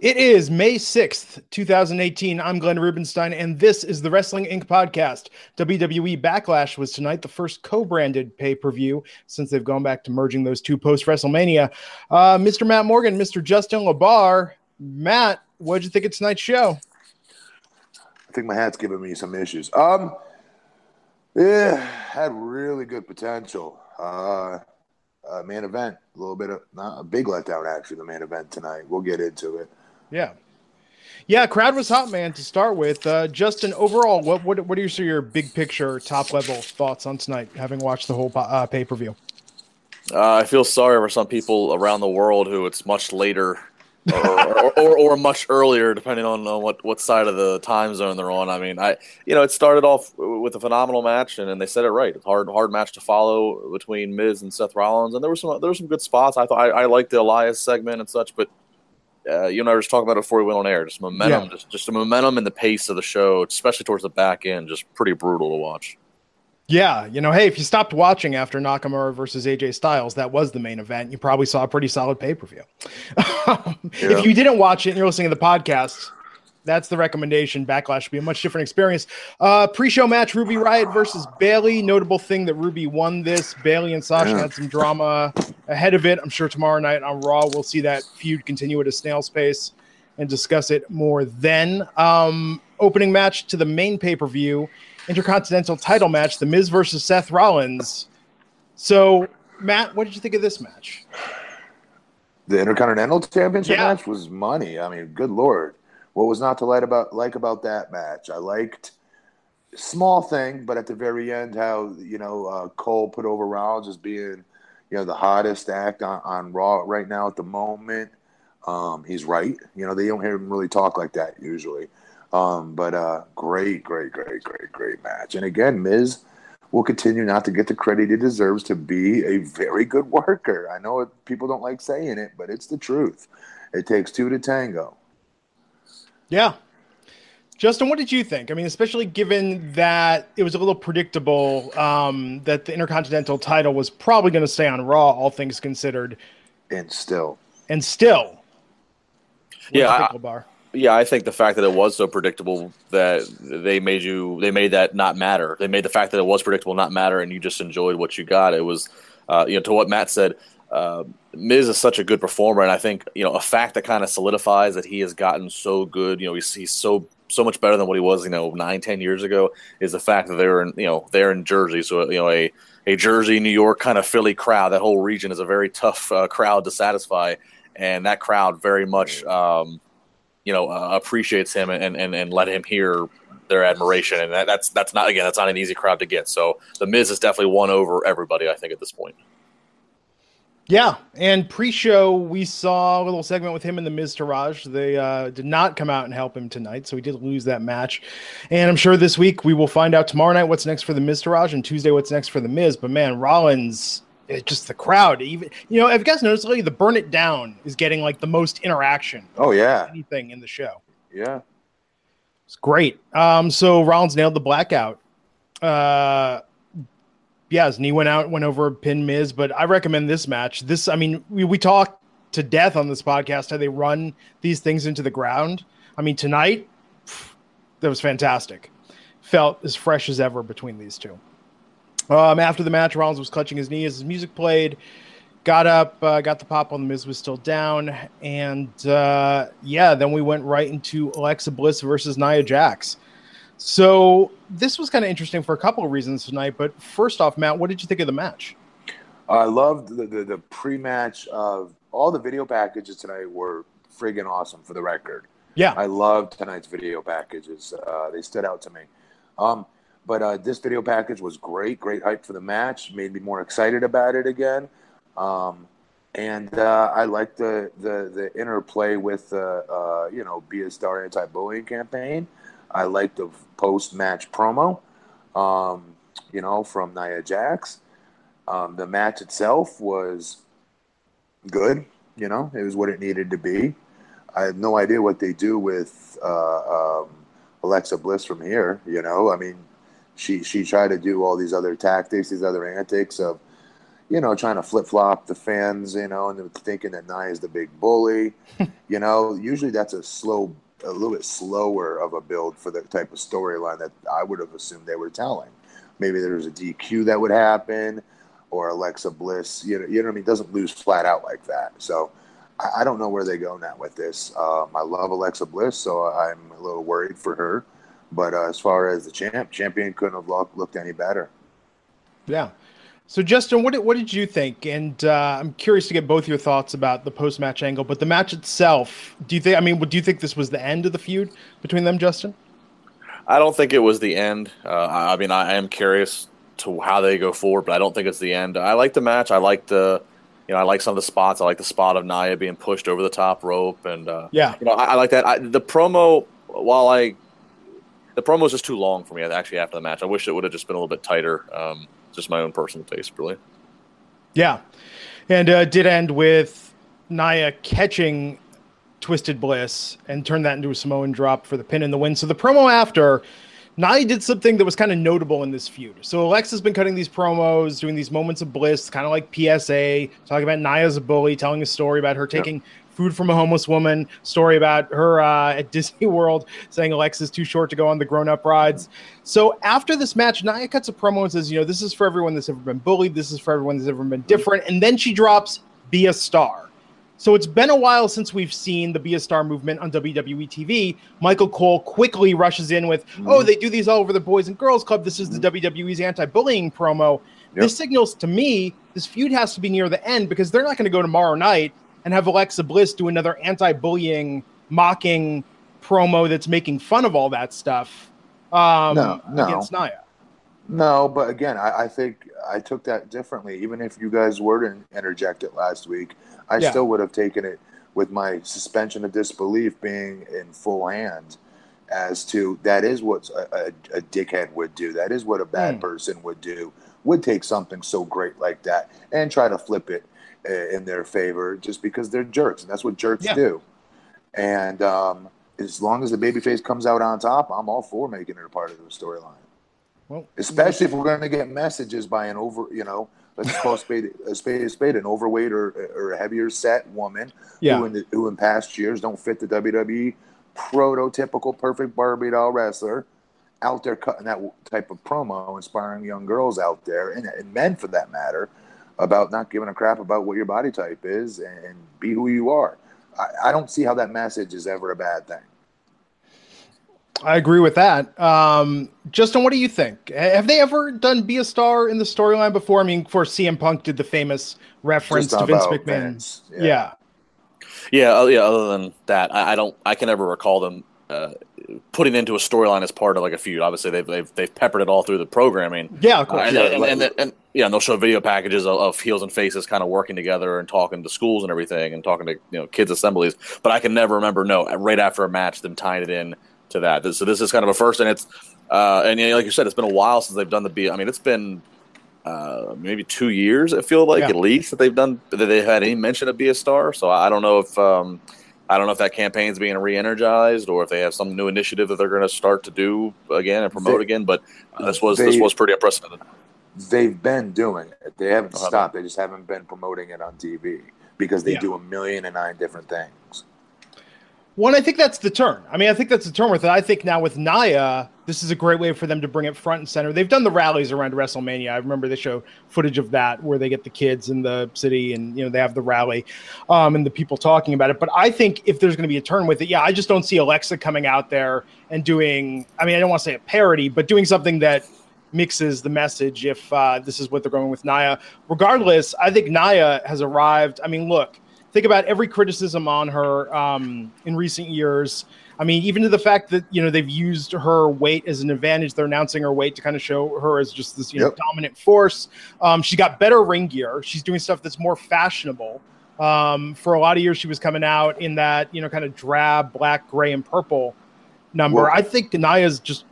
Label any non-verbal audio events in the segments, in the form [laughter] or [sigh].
It is May 6th, 2018. I'm Glenn Rubenstein, and this is the Wrestling Inc. podcast. WWE Backlash was tonight the first co branded pay per view since they've gone back to merging those two post WrestleMania. Uh, Mr. Matt Morgan, Mr. Justin LaBar. Matt, what did you think of tonight's show? I think my hat's giving me some issues. Um, yeah, had really good potential. Uh, uh, main event, a little bit of not a big letdown actually. The main event tonight. We'll get into it. Yeah. Yeah, crowd was hot, man. To start with, uh, Justin. Overall, what what what are your, your big picture, top level thoughts on tonight? Having watched the whole uh, pay per view, uh, I feel sorry for some people around the world who it's much later, or, or, or, or, much earlier, depending on uh, what what side of the time zone they're on. I mean, I you know it started off with a phenomenal match, and, and they said it right. Hard hard match to follow between Miz and Seth Rollins, and there were some there were some good spots. I thought I, I liked the Elias segment and such, but uh, you and I were just talking about it before we went on air. Just momentum, yeah. just just the momentum and the pace of the show, especially towards the back end, just pretty brutal to watch. Yeah, you know, hey, if you stopped watching after Nakamura versus AJ Styles, that was the main event. You probably saw a pretty solid pay per view. [laughs] yeah. If you didn't watch it and you're listening to the podcast, that's the recommendation. Backlash should be a much different experience. Uh, pre-show match: Ruby Riott versus Bayley. Notable thing that Ruby won this. Bayley and Sasha yeah. had some drama ahead of it. I'm sure tomorrow night on Raw we'll see that feud continue at a snail's pace and discuss it more then. Um, opening match to the main pay-per-view, Intercontinental Title match: The Miz versus Seth Rollins. So, Matt, what did you think of this match? The Intercontinental Championship yeah. match was money. I mean, good lord what was not to like about like about that match? I liked small thing, but at the very end, how you know uh, Cole put over Rollins as being you know the hottest act on, on Raw right now at the moment. Um, he's right. You know they don't hear him really talk like that usually. Um, but uh, great, great, great, great, great match. And again, Miz will continue not to get the credit he deserves to be a very good worker. I know it, people don't like saying it, but it's the truth. It takes two to tango. Yeah. Justin, what did you think? I mean, especially given that it was a little predictable um, that the Intercontinental title was probably going to stay on Raw, all things considered. And still. And still. Yeah. I, yeah, I think the fact that it was so predictable that they made you, they made that not matter. They made the fact that it was predictable not matter, and you just enjoyed what you got. It was, uh, you know, to what Matt said, uh, Miz is such a good performer, and I think you know a fact that kind of solidifies that he has gotten so good. You know, he's, he's so so much better than what he was, you know, nine ten years ago. Is the fact that they're in you know they're in Jersey, so you know a a Jersey, New York kind of Philly crowd. That whole region is a very tough uh, crowd to satisfy, and that crowd very much um, you know uh, appreciates him and, and and let him hear their admiration, and that, that's that's not again that's not an easy crowd to get. So the Miz has definitely won over everybody, I think, at this point. Yeah, and pre-show we saw a little segment with him and the Miztourage. They uh, did not come out and help him tonight, so he did lose that match. And I'm sure this week we will find out tomorrow night what's next for the Miztourage, and Tuesday what's next for the Miz. But man, Rollins, it, just the crowd. Even you know, if you guys noticed, lately, the Burn It Down is getting like the most interaction. Oh yeah, anything in the show. Yeah, it's great. Um, so Rollins nailed the blackout. Uh yes, and he went out, went over pin Miz, but I recommend this match. This, I mean, we, we talk to death on this podcast how they run these things into the ground. I mean, tonight, that was fantastic. Felt as fresh as ever between these two. Um, after the match, Rollins was clutching his knee as his music played. got up, uh, got the pop on the Miz was still down, and uh, yeah, then we went right into Alexa Bliss versus Nia Jax. So this was kind of interesting for a couple of reasons tonight. But first off, Matt, what did you think of the match? I loved the, the, the pre-match of all the video packages tonight were friggin' awesome for the record. Yeah, I loved tonight's video packages. Uh, they stood out to me. Um, but uh, this video package was great, great hype for the match. Made me more excited about it again. Um, and uh, I like the, the the interplay with uh, uh, you know be a star anti-bullying campaign. I like the post-match promo, um, you know, from Nia Jax. Um, the match itself was good. You know, it was what it needed to be. I have no idea what they do with uh, um, Alexa Bliss from here. You know, I mean, she she tried to do all these other tactics, these other antics of, you know, trying to flip flop the fans, you know, and thinking that Nia is the big bully. [laughs] you know, usually that's a slow, a little bit slower of a build for the type of storyline that I would have assumed they were telling. Maybe there was a DQ that would happen, or Alexa Bliss. You know, you know what I mean? Doesn't lose flat out like that. So. I, I don't know where they go now with this. Um, I love Alexa Bliss, so I'm a little worried for her. But uh, as far as the champ, champion couldn't have looked, looked any better. Yeah. So Justin, what did, what did you think? And uh, I'm curious to get both your thoughts about the post match angle, but the match itself. Do you think? I mean, do you think this was the end of the feud between them, Justin? I don't think it was the end. Uh, I mean, I am curious to how they go forward, but I don't think it's the end. I like the match. I like the, you know, I like some of the spots. I like the spot of Nia being pushed over the top rope, and uh, yeah, you know, I, I like that. I, the promo, while I the promo was just too long for me. Actually, after the match, I wish it would have just been a little bit tighter. Um, just my own personal taste, really. Yeah, and uh, did end with Nia catching Twisted Bliss and turned that into a Samoan drop for the pin and the win. So the promo after. Nia did something that was kind of notable in this feud. So Alexa's been cutting these promos, doing these moments of bliss, kind of like PSA, talking about Nia's a bully, telling a story about her taking food from a homeless woman, story about her uh, at [laughs] Disney World saying Alexa's too short to go on the grown up rides. So after this match, Nia cuts a promo and says, you know, this is for everyone that's ever been bullied. This is for everyone that's ever been different. And then she drops, be a star. So it's been a while since we've seen the Be a Star movement on WWE TV. Michael Cole quickly rushes in with, mm-hmm. "Oh, they do these all over the Boys and Girls Club. This is the mm-hmm. WWE's anti-bullying promo." Yep. This signals to me this feud has to be near the end because they're not going to go tomorrow night and have Alexa Bliss do another anti-bullying, mocking promo that's making fun of all that stuff um, no, no. against Nia. No, but again, I, I, think I took that differently. Even if you guys were to interject it last week, I yeah. still would have taken it with my suspension of disbelief being in full hand as to that is what a, a, a dickhead would do. That is what a bad mm. person would do. Would take something so great like that and try to flip it in their favor just because they're jerks, and that's what jerks yeah. do. And um, as long as the babyface comes out on top, I'm all for making it a part of the storyline. Well, especially if we're going to get messages by an over, you know, let's call a spade a spade a spade, an overweight or, or a heavier set woman yeah. who in the, who in past years don't fit the WWE prototypical perfect Barbie doll wrestler out there cutting that type of promo, inspiring young girls out there and, and men for that matter about not giving a crap about what your body type is and be who you are. I, I don't see how that message is ever a bad thing. I agree with that. Um, Justin, what do you think? Have they ever done be a star in the storyline before? I mean, before CM Punk did the famous reference to Vince McMahon. Vince. Yeah. yeah. Yeah, yeah. Other than that, I, I, don't. I can never recall them uh, putting into a storyline as part of like a feud. Obviously, they've they've, they've peppered it all through the programming. Yeah, of course. Uh, and, yeah, and, and, and, and, yeah, and they'll show video packages of, of, heels and faces kind of working together and talking to schools and everything, and talking to you know kids assemblies. But I can never remember no right after a match them tying it in to that. So this is kind of a first, and it's uh, and you know, like you said, it's been a while since they've done the B. I mean, it's been. Uh, maybe two years. I feel like yeah. at least that they've done that they've had any mention of be a star. So I don't know if um, I don't know if that campaign's being re-energized or if they have some new initiative that they're going to start to do again and promote they, again. But this was they, this was pretty unprecedented. They've been doing it. They haven't uh-huh. stopped. They just haven't been promoting it on TV because they yeah. do a million and nine different things. Well, I think that's the turn. I mean, I think that's the turn with it. I think now with Nia, this is a great way for them to bring it front and center. They've done the rallies around WrestleMania. I remember they show footage of that where they get the kids in the city and you know they have the rally um, and the people talking about it. But I think if there's going to be a turn with it, yeah, I just don't see Alexa coming out there and doing. I mean, I don't want to say a parody, but doing something that mixes the message. If uh, this is what they're going with Nia, regardless, I think Nia has arrived. I mean, look think about every criticism on her um, in recent years. I mean, even to the fact that you know they've used her weight as an advantage. They're announcing her weight to kind of show her as just this you yep. know dominant force. Um, she got better ring gear. She's doing stuff that's more fashionable. Um, for a lot of years, she was coming out in that you know kind of drab black, gray, and purple number. Well, I think Nia's just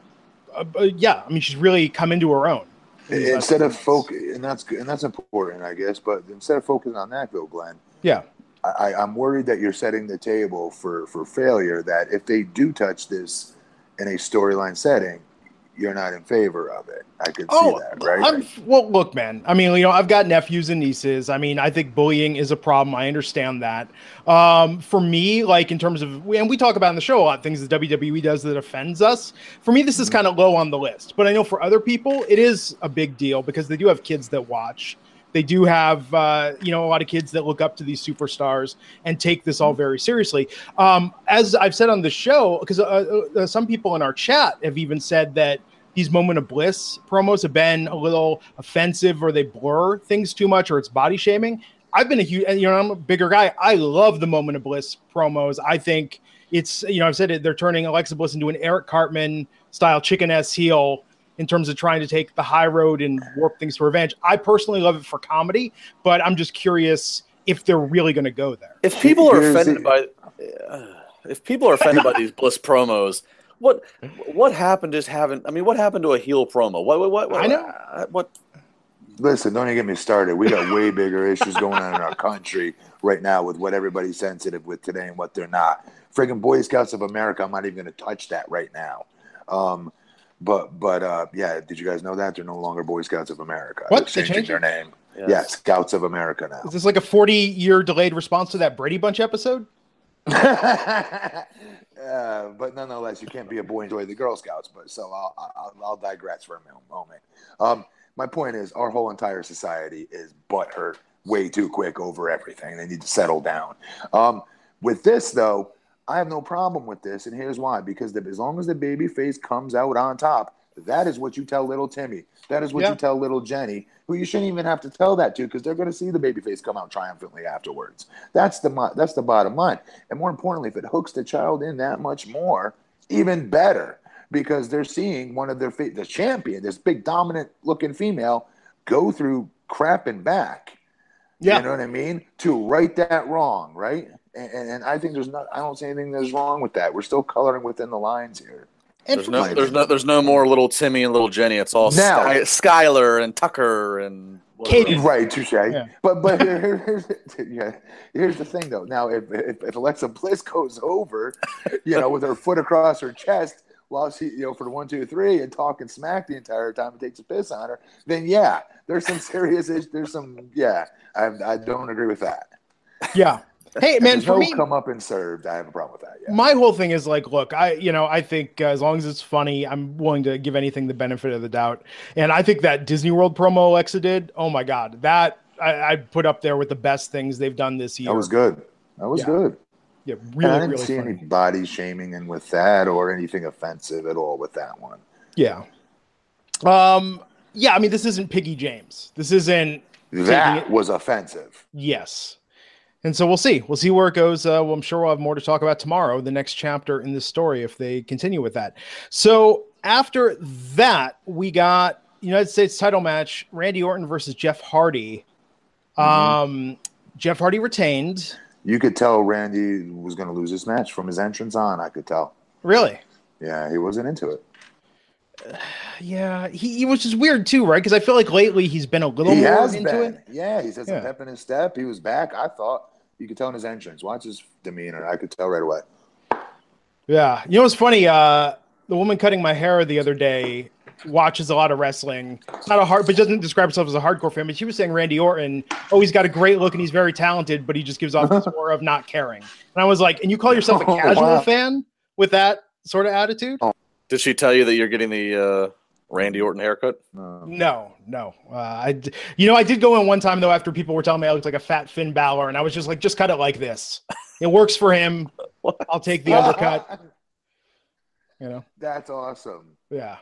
uh, uh, yeah. I mean, she's really come into her own. Instead of focus, and that's and that's important, I guess. But instead of focusing on that, though, Glenn. Yeah I, I'm worried that you're setting the table for for failure. That if they do touch this in a storyline setting, you're not in favor of it. I could oh, see that, right? I'm, well, look, man. I mean, you know, I've got nephews and nieces. I mean, I think bullying is a problem. I understand that. Um, for me, like in terms of, and we talk about in the show a lot things that WWE does that offends us. For me, this is mm-hmm. kind of low on the list. But I know for other people, it is a big deal because they do have kids that watch. They do have, uh, you know, a lot of kids that look up to these superstars and take this all very seriously. Um, as I've said on the show, because uh, uh, uh, some people in our chat have even said that these moment of bliss promos have been a little offensive or they blur things too much or it's body shaming. I've been a huge, you know, I'm a bigger guy. I love the moment of bliss promos. I think it's, you know, I've said it, they're turning Alexa Bliss into an Eric Cartman style chicken ass heel in terms of trying to take the high road and warp things to revenge. I personally love it for comedy, but I'm just curious if they're really going to go there. If people are offended by, uh, if people are offended by these [laughs] Bliss promos, what what happened? Just haven't. I mean, what happened to a heel promo? What what what? what I know. Uh, what? Listen, don't even get me started. We got way bigger issues going on in our country right now with what everybody's sensitive with today and what they're not. Friggin' Boy Scouts of America, I'm not even going to touch that right now. Um, but but uh, yeah, did you guys know that they're no longer Boy Scouts of America? What? They're changing their name. Yes. Yeah, Scouts of America now. Is this like a 40 year delayed response to that Brady Bunch episode? [laughs] uh, but nonetheless, you can't be a boy and joy the Girl Scouts. But so I'll, I'll, I'll digress for a moment. Um, my point is, our whole entire society is butthurt way too quick over everything. They need to settle down. Um, with this, though, I have no problem with this, and here's why: because the, as long as the baby face comes out on top, that is what you tell little Timmy. That is what yeah. you tell little Jenny, who you shouldn't even have to tell that to, because they're going to see the baby face come out triumphantly afterwards. That's the that's the bottom line. And more importantly, if it hooks the child in that much more, even better, because they're seeing one of their the champion, this big dominant looking female, go through crap and back. Yeah. You know what I mean? To right that wrong, right? And, and, I think there's not. I don't see anything that's wrong with that. We're still coloring within the lines here. There's no, there's no, there's no more little Timmy and little Jenny. It's all now, Sky, Skyler and Tucker and Katie. Right, touche. Yeah. But but here, here's yeah, here's the thing though. Now if, if, if Alexa Bliss goes over, you know, with her foot across her chest while she you know for the one two three and talking smack the entire time and takes a piss on her, then yeah, there's some serious. There's some yeah. I I don't agree with that. Yeah, Hey man, for me, come up and served. I have a problem with that. Yeah. My whole thing is like, look, I you know I think uh, as long as it's funny, I'm willing to give anything the benefit of the doubt. And I think that Disney World promo Alexa did, oh my god, that I, I put up there with the best things they've done this year. That was good. That was yeah. good. Yeah, really. And I didn't really see funny. any body shaming in with that or anything offensive at all with that one. Yeah. Um. Yeah, I mean, this isn't Piggy James. This isn't. That was offensive. Yes. And so we'll see. We'll see where it goes. Uh, well, I'm sure we'll have more to talk about tomorrow, the next chapter in this story, if they continue with that. So after that, we got United States title match: Randy Orton versus Jeff Hardy. Mm-hmm. Um, Jeff Hardy retained. You could tell Randy was going to lose this match from his entrance on. I could tell. Really? Yeah, he wasn't into it. [sighs] yeah, he, he was just weird too, right? Because I feel like lately he's been a little he more into been. it. Yeah, he's had some yeah. pep in his step. He was back. I thought you could tell in his entrance. Watch his demeanor. I could tell right away. Yeah. You know what's funny? Uh, the woman cutting my hair the other day watches a lot of wrestling. Not a hard, but doesn't describe herself as a hardcore fan. But she was saying Randy Orton, oh, he's got a great look and he's very talented, but he just gives off this [laughs] aura of not caring. And I was like, and you call yourself a oh, casual wow. fan with that sort of attitude? Did she tell you that you're getting the uh, Randy Orton haircut? No, no. Uh, I, you know, I did go in one time though after people were telling me I looked like a fat Finn Balor, and I was just like, just cut it like this. It works for him. [laughs] I'll take the undercut. You know, that's awesome. Yeah.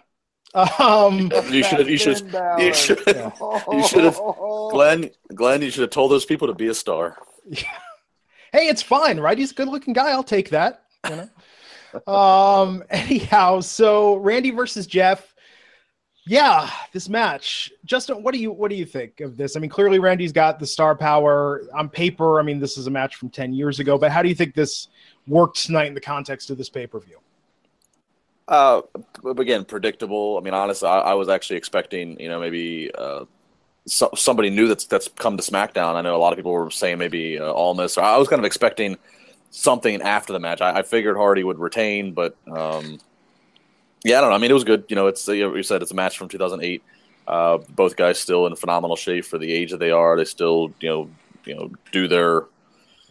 Um, you should have. you should you should you [laughs] should have Glenn Glenn you should have told those people to be a star. Yeah. [laughs] Hey, it's fine, right? He's a good-looking guy. I'll take that. You know. um. Anyhow, so Randy versus Jeff. Yeah, this match. Justin, what do you what do you think of this? I mean, clearly Randy's got the star power on paper. I mean, this is a match from ten years ago, but how do you think this worked tonight in the context of this pay per view? Uh, again, predictable. I mean, honestly, I, I was actually expecting, you know, maybe uh, so, somebody new that's that's come to SmackDown. I know a lot of people were saying maybe uh, Almas. I was kind of expecting something after the match. I, I figured Hardy would retain, but um, yeah, I don't know. I mean, it was good. You know, it's you, know, you said it's a match from 2008. Uh, both guys still in phenomenal shape for the age that they are. They still, you know, you know, do their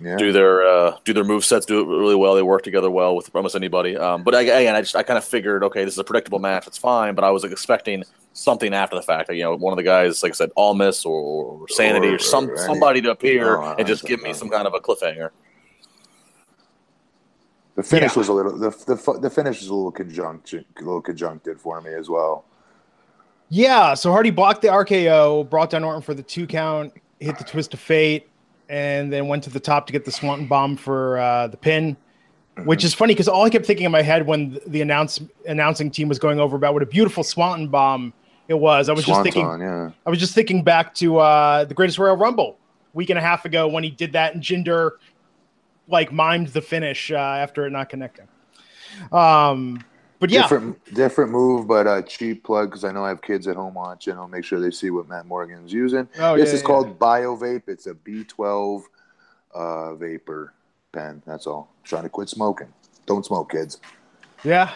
yeah. do their uh, do their move sets, do it really well. They work together well with almost anybody. Um, but again, I just I kind of figured, okay, this is a predictable match. It's fine. But I was expecting something after the fact. You know, one of the guys, like I said, Almas or, or Sanity or, or some or somebody to appear no, and just give me some kind of a cliffhanger. The finish yeah. was a little the, the the finish was a little conjunction, a little conjuncted for me as well. Yeah, so Hardy blocked the RKO, brought down Orton for the two count, hit the twist of fate and then went to the top to get the Swanton bomb for uh, the pin. Which is funny because all I kept thinking in my head when the announce announcing team was going over about what a beautiful Swanton bomb it was. I was Swanton, just thinking, yeah. I was just thinking back to uh, the Greatest Royal Rumble week and a half ago when he did that and Jinder like mimed the finish uh, after it not connecting. Um, but yeah, different different move, but a cheap plug because I know I have kids at home watching. I'll make sure they see what Matt Morgan's using. Oh, this yeah, is yeah. called BioVape. It's a B12 uh, vapor pen. That's all. I'm trying to quit smoking. Don't smoke, kids. Yeah,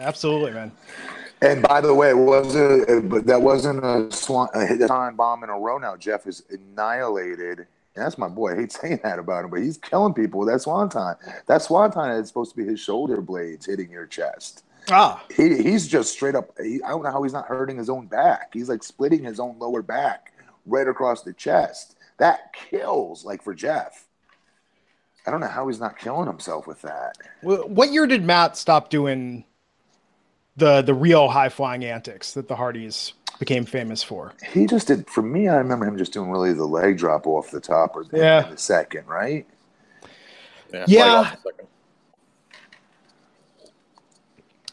absolutely, man. And by the way, it wasn't but that wasn't a, swan, a bomb in a row. Now Jeff is annihilated that's my boy. I hate [laughs] saying that about him, but he's killing people with that swanton. That swanton is supposed to be his shoulder blades hitting your chest. Ah, he, he's just straight up. He, I don't know how he's not hurting his own back. He's like splitting his own lower back right across the chest. That kills, like for Jeff. I don't know how he's not killing himself with that. What year did Matt stop doing the the real high flying antics that the Hardys became famous for. He just did. For me, I remember him just doing really the leg drop off the top or yeah. the second, right? Yeah. yeah.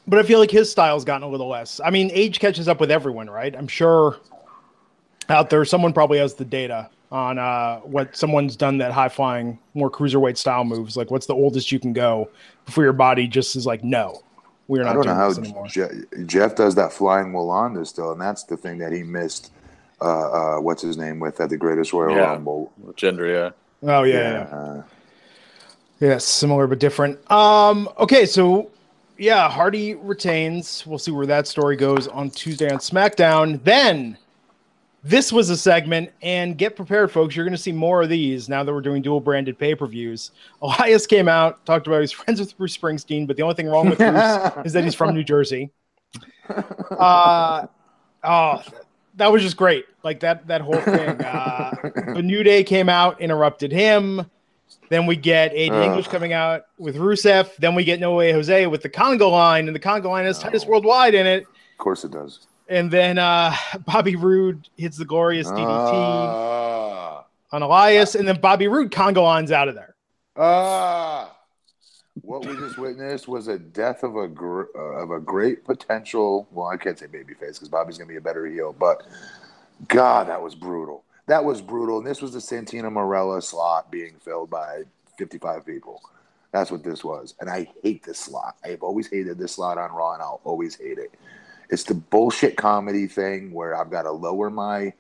But I feel like his style's gotten a little less. I mean, age catches up with everyone, right? I'm sure out there someone probably has the data on uh, what someone's done that high flying, more cruiserweight style moves. Like, what's the oldest you can go before your body just is like, no, we're not. I don't know how Je- Jeff does that flying Walanda still, and that's the thing that he missed. Uh, uh, what's his name with at the Greatest Royal yeah. Rumble? Jinder, yeah. Oh yeah, yeah. yeah. yeah, similar but different. Um, okay, so yeah, Hardy retains. We'll see where that story goes on Tuesday on SmackDown. Then this was a segment, and get prepared, folks. You're going to see more of these now that we're doing dual branded pay per views. Elias came out, talked about he's [laughs] friends with Bruce Springsteen, but the only thing wrong with Bruce [laughs] is that he's from New Jersey. Uh, oh, that was just great. Like that that whole thing. Uh, [laughs] the New Day came out, interrupted him. Then we get AD uh. English coming out with Rusev. Then we get No Way Jose with the Congo line, and the Congo line has Titus Worldwide in it. Of course it does. And then uh, [laughs] Bobby Roode hits the glorious DDT uh, on Elias, and then Bobby Roode Congo lines out of there. Ah. Uh, what we just witnessed was a death of a gr- uh, of a great potential. Well, I can't say babyface because Bobby's gonna be a better heel, but God, that was brutal. That was brutal. And this was the Santino Marella slot being filled by 55 people. That's what this was. And I hate this slot. I've always hated this slot on Raw, and I'll always hate it. It's the bullshit comedy thing where I've got to lower my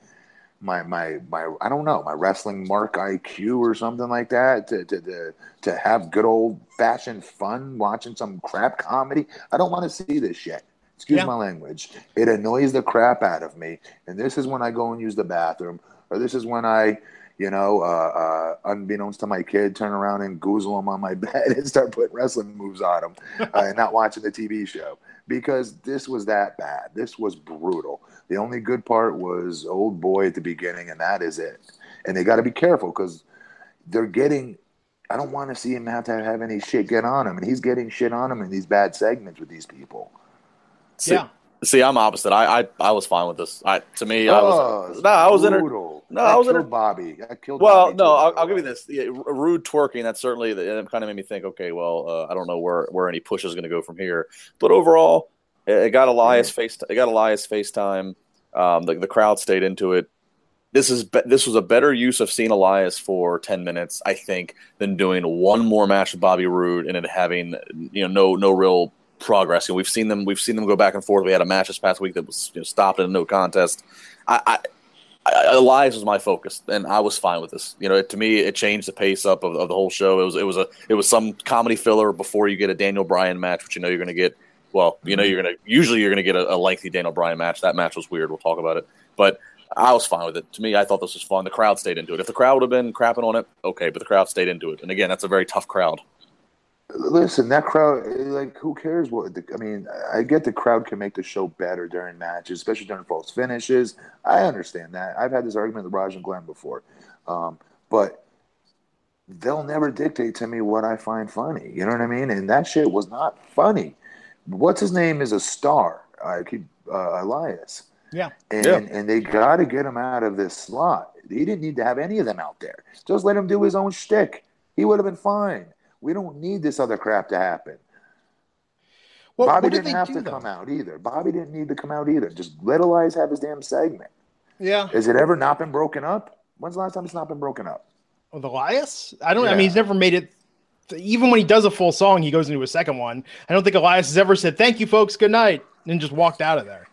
my my my I don't know my wrestling mark IQ or something like that to to to, to have good old fashioned fun watching some crap comedy. I don't want to see this shit. Excuse yeah. my language. It annoys the crap out of me. And this is when I go and use the bathroom, or this is when I, you know, uh, uh, unbeknownst to my kid, turn around and goozle him on my [laughs] bed and start putting wrestling moves on him uh, and not watching the TV show because this was that bad. This was brutal. The only good part was old boy at the beginning, and that is it. And they got to be careful because they're getting. I don't want to see him have to have any shit get on him, and he's getting shit on him in these bad segments with these people. See, yeah. See, I'm opposite. I, I I was fine with this. I to me, I was oh, no, I was in No, I was in Bobby. I killed. Well, Bobby no, I'll, I'll, give you this. Yeah, Roode twerking. That certainly it kind of made me think. Okay, well, uh, I don't know where where any push is going to go from here. But overall, it, it got Elias face. It got Elias FaceTime. Um, the the crowd stayed into it. This is be- this was a better use of seeing Elias for ten minutes, I think, than doing one more match with Bobby Roode and it having you know no no real progress. Know, we've seen them. We've seen them go back and forth. We had a match this past week that was you know, stopped in a no contest. I, I, I, Elias was my focus, and I was fine with this. You know, to me, it changed the pace up of, of, the whole show. It was it was a it was some comedy filler before you get a Daniel Bryan match, which you know you're going to get. Well, you know you're going to usually you're going to get a, a lengthy Daniel Bryan match. That match was weird. We'll talk about it, but I was fine with it. To me, I thought this was fun. The crowd stayed into it. If the crowd would have been crapping on it, okay, but the crowd stayed into it. And again, that's a very tough crowd. Listen, that crowd, like, who cares what? The, I mean, I get the crowd can make the show better during matches, especially during false finishes. I understand that. I've had this argument with Raj and Glenn before. Um, but they'll never dictate to me what I find funny. You know what I mean? And that shit was not funny. What's his name is a star. I keep uh, Elias. Yeah. And yeah. and they got to get him out of this slot. He didn't need to have any of them out there. Just let him do his own shtick. He would have been fine. We don't need this other crap to happen. Well, Bobby didn't have to though? come out either. Bobby didn't need to come out either. Just let Elias have his damn segment. Yeah. Has it ever not been broken up? When's the last time it's not been broken up? With Elias? I don't. Yeah. I mean, he's never made it. Even when he does a full song, he goes into a second one. I don't think Elias has ever said "Thank you, folks, good night," and just walked out of there.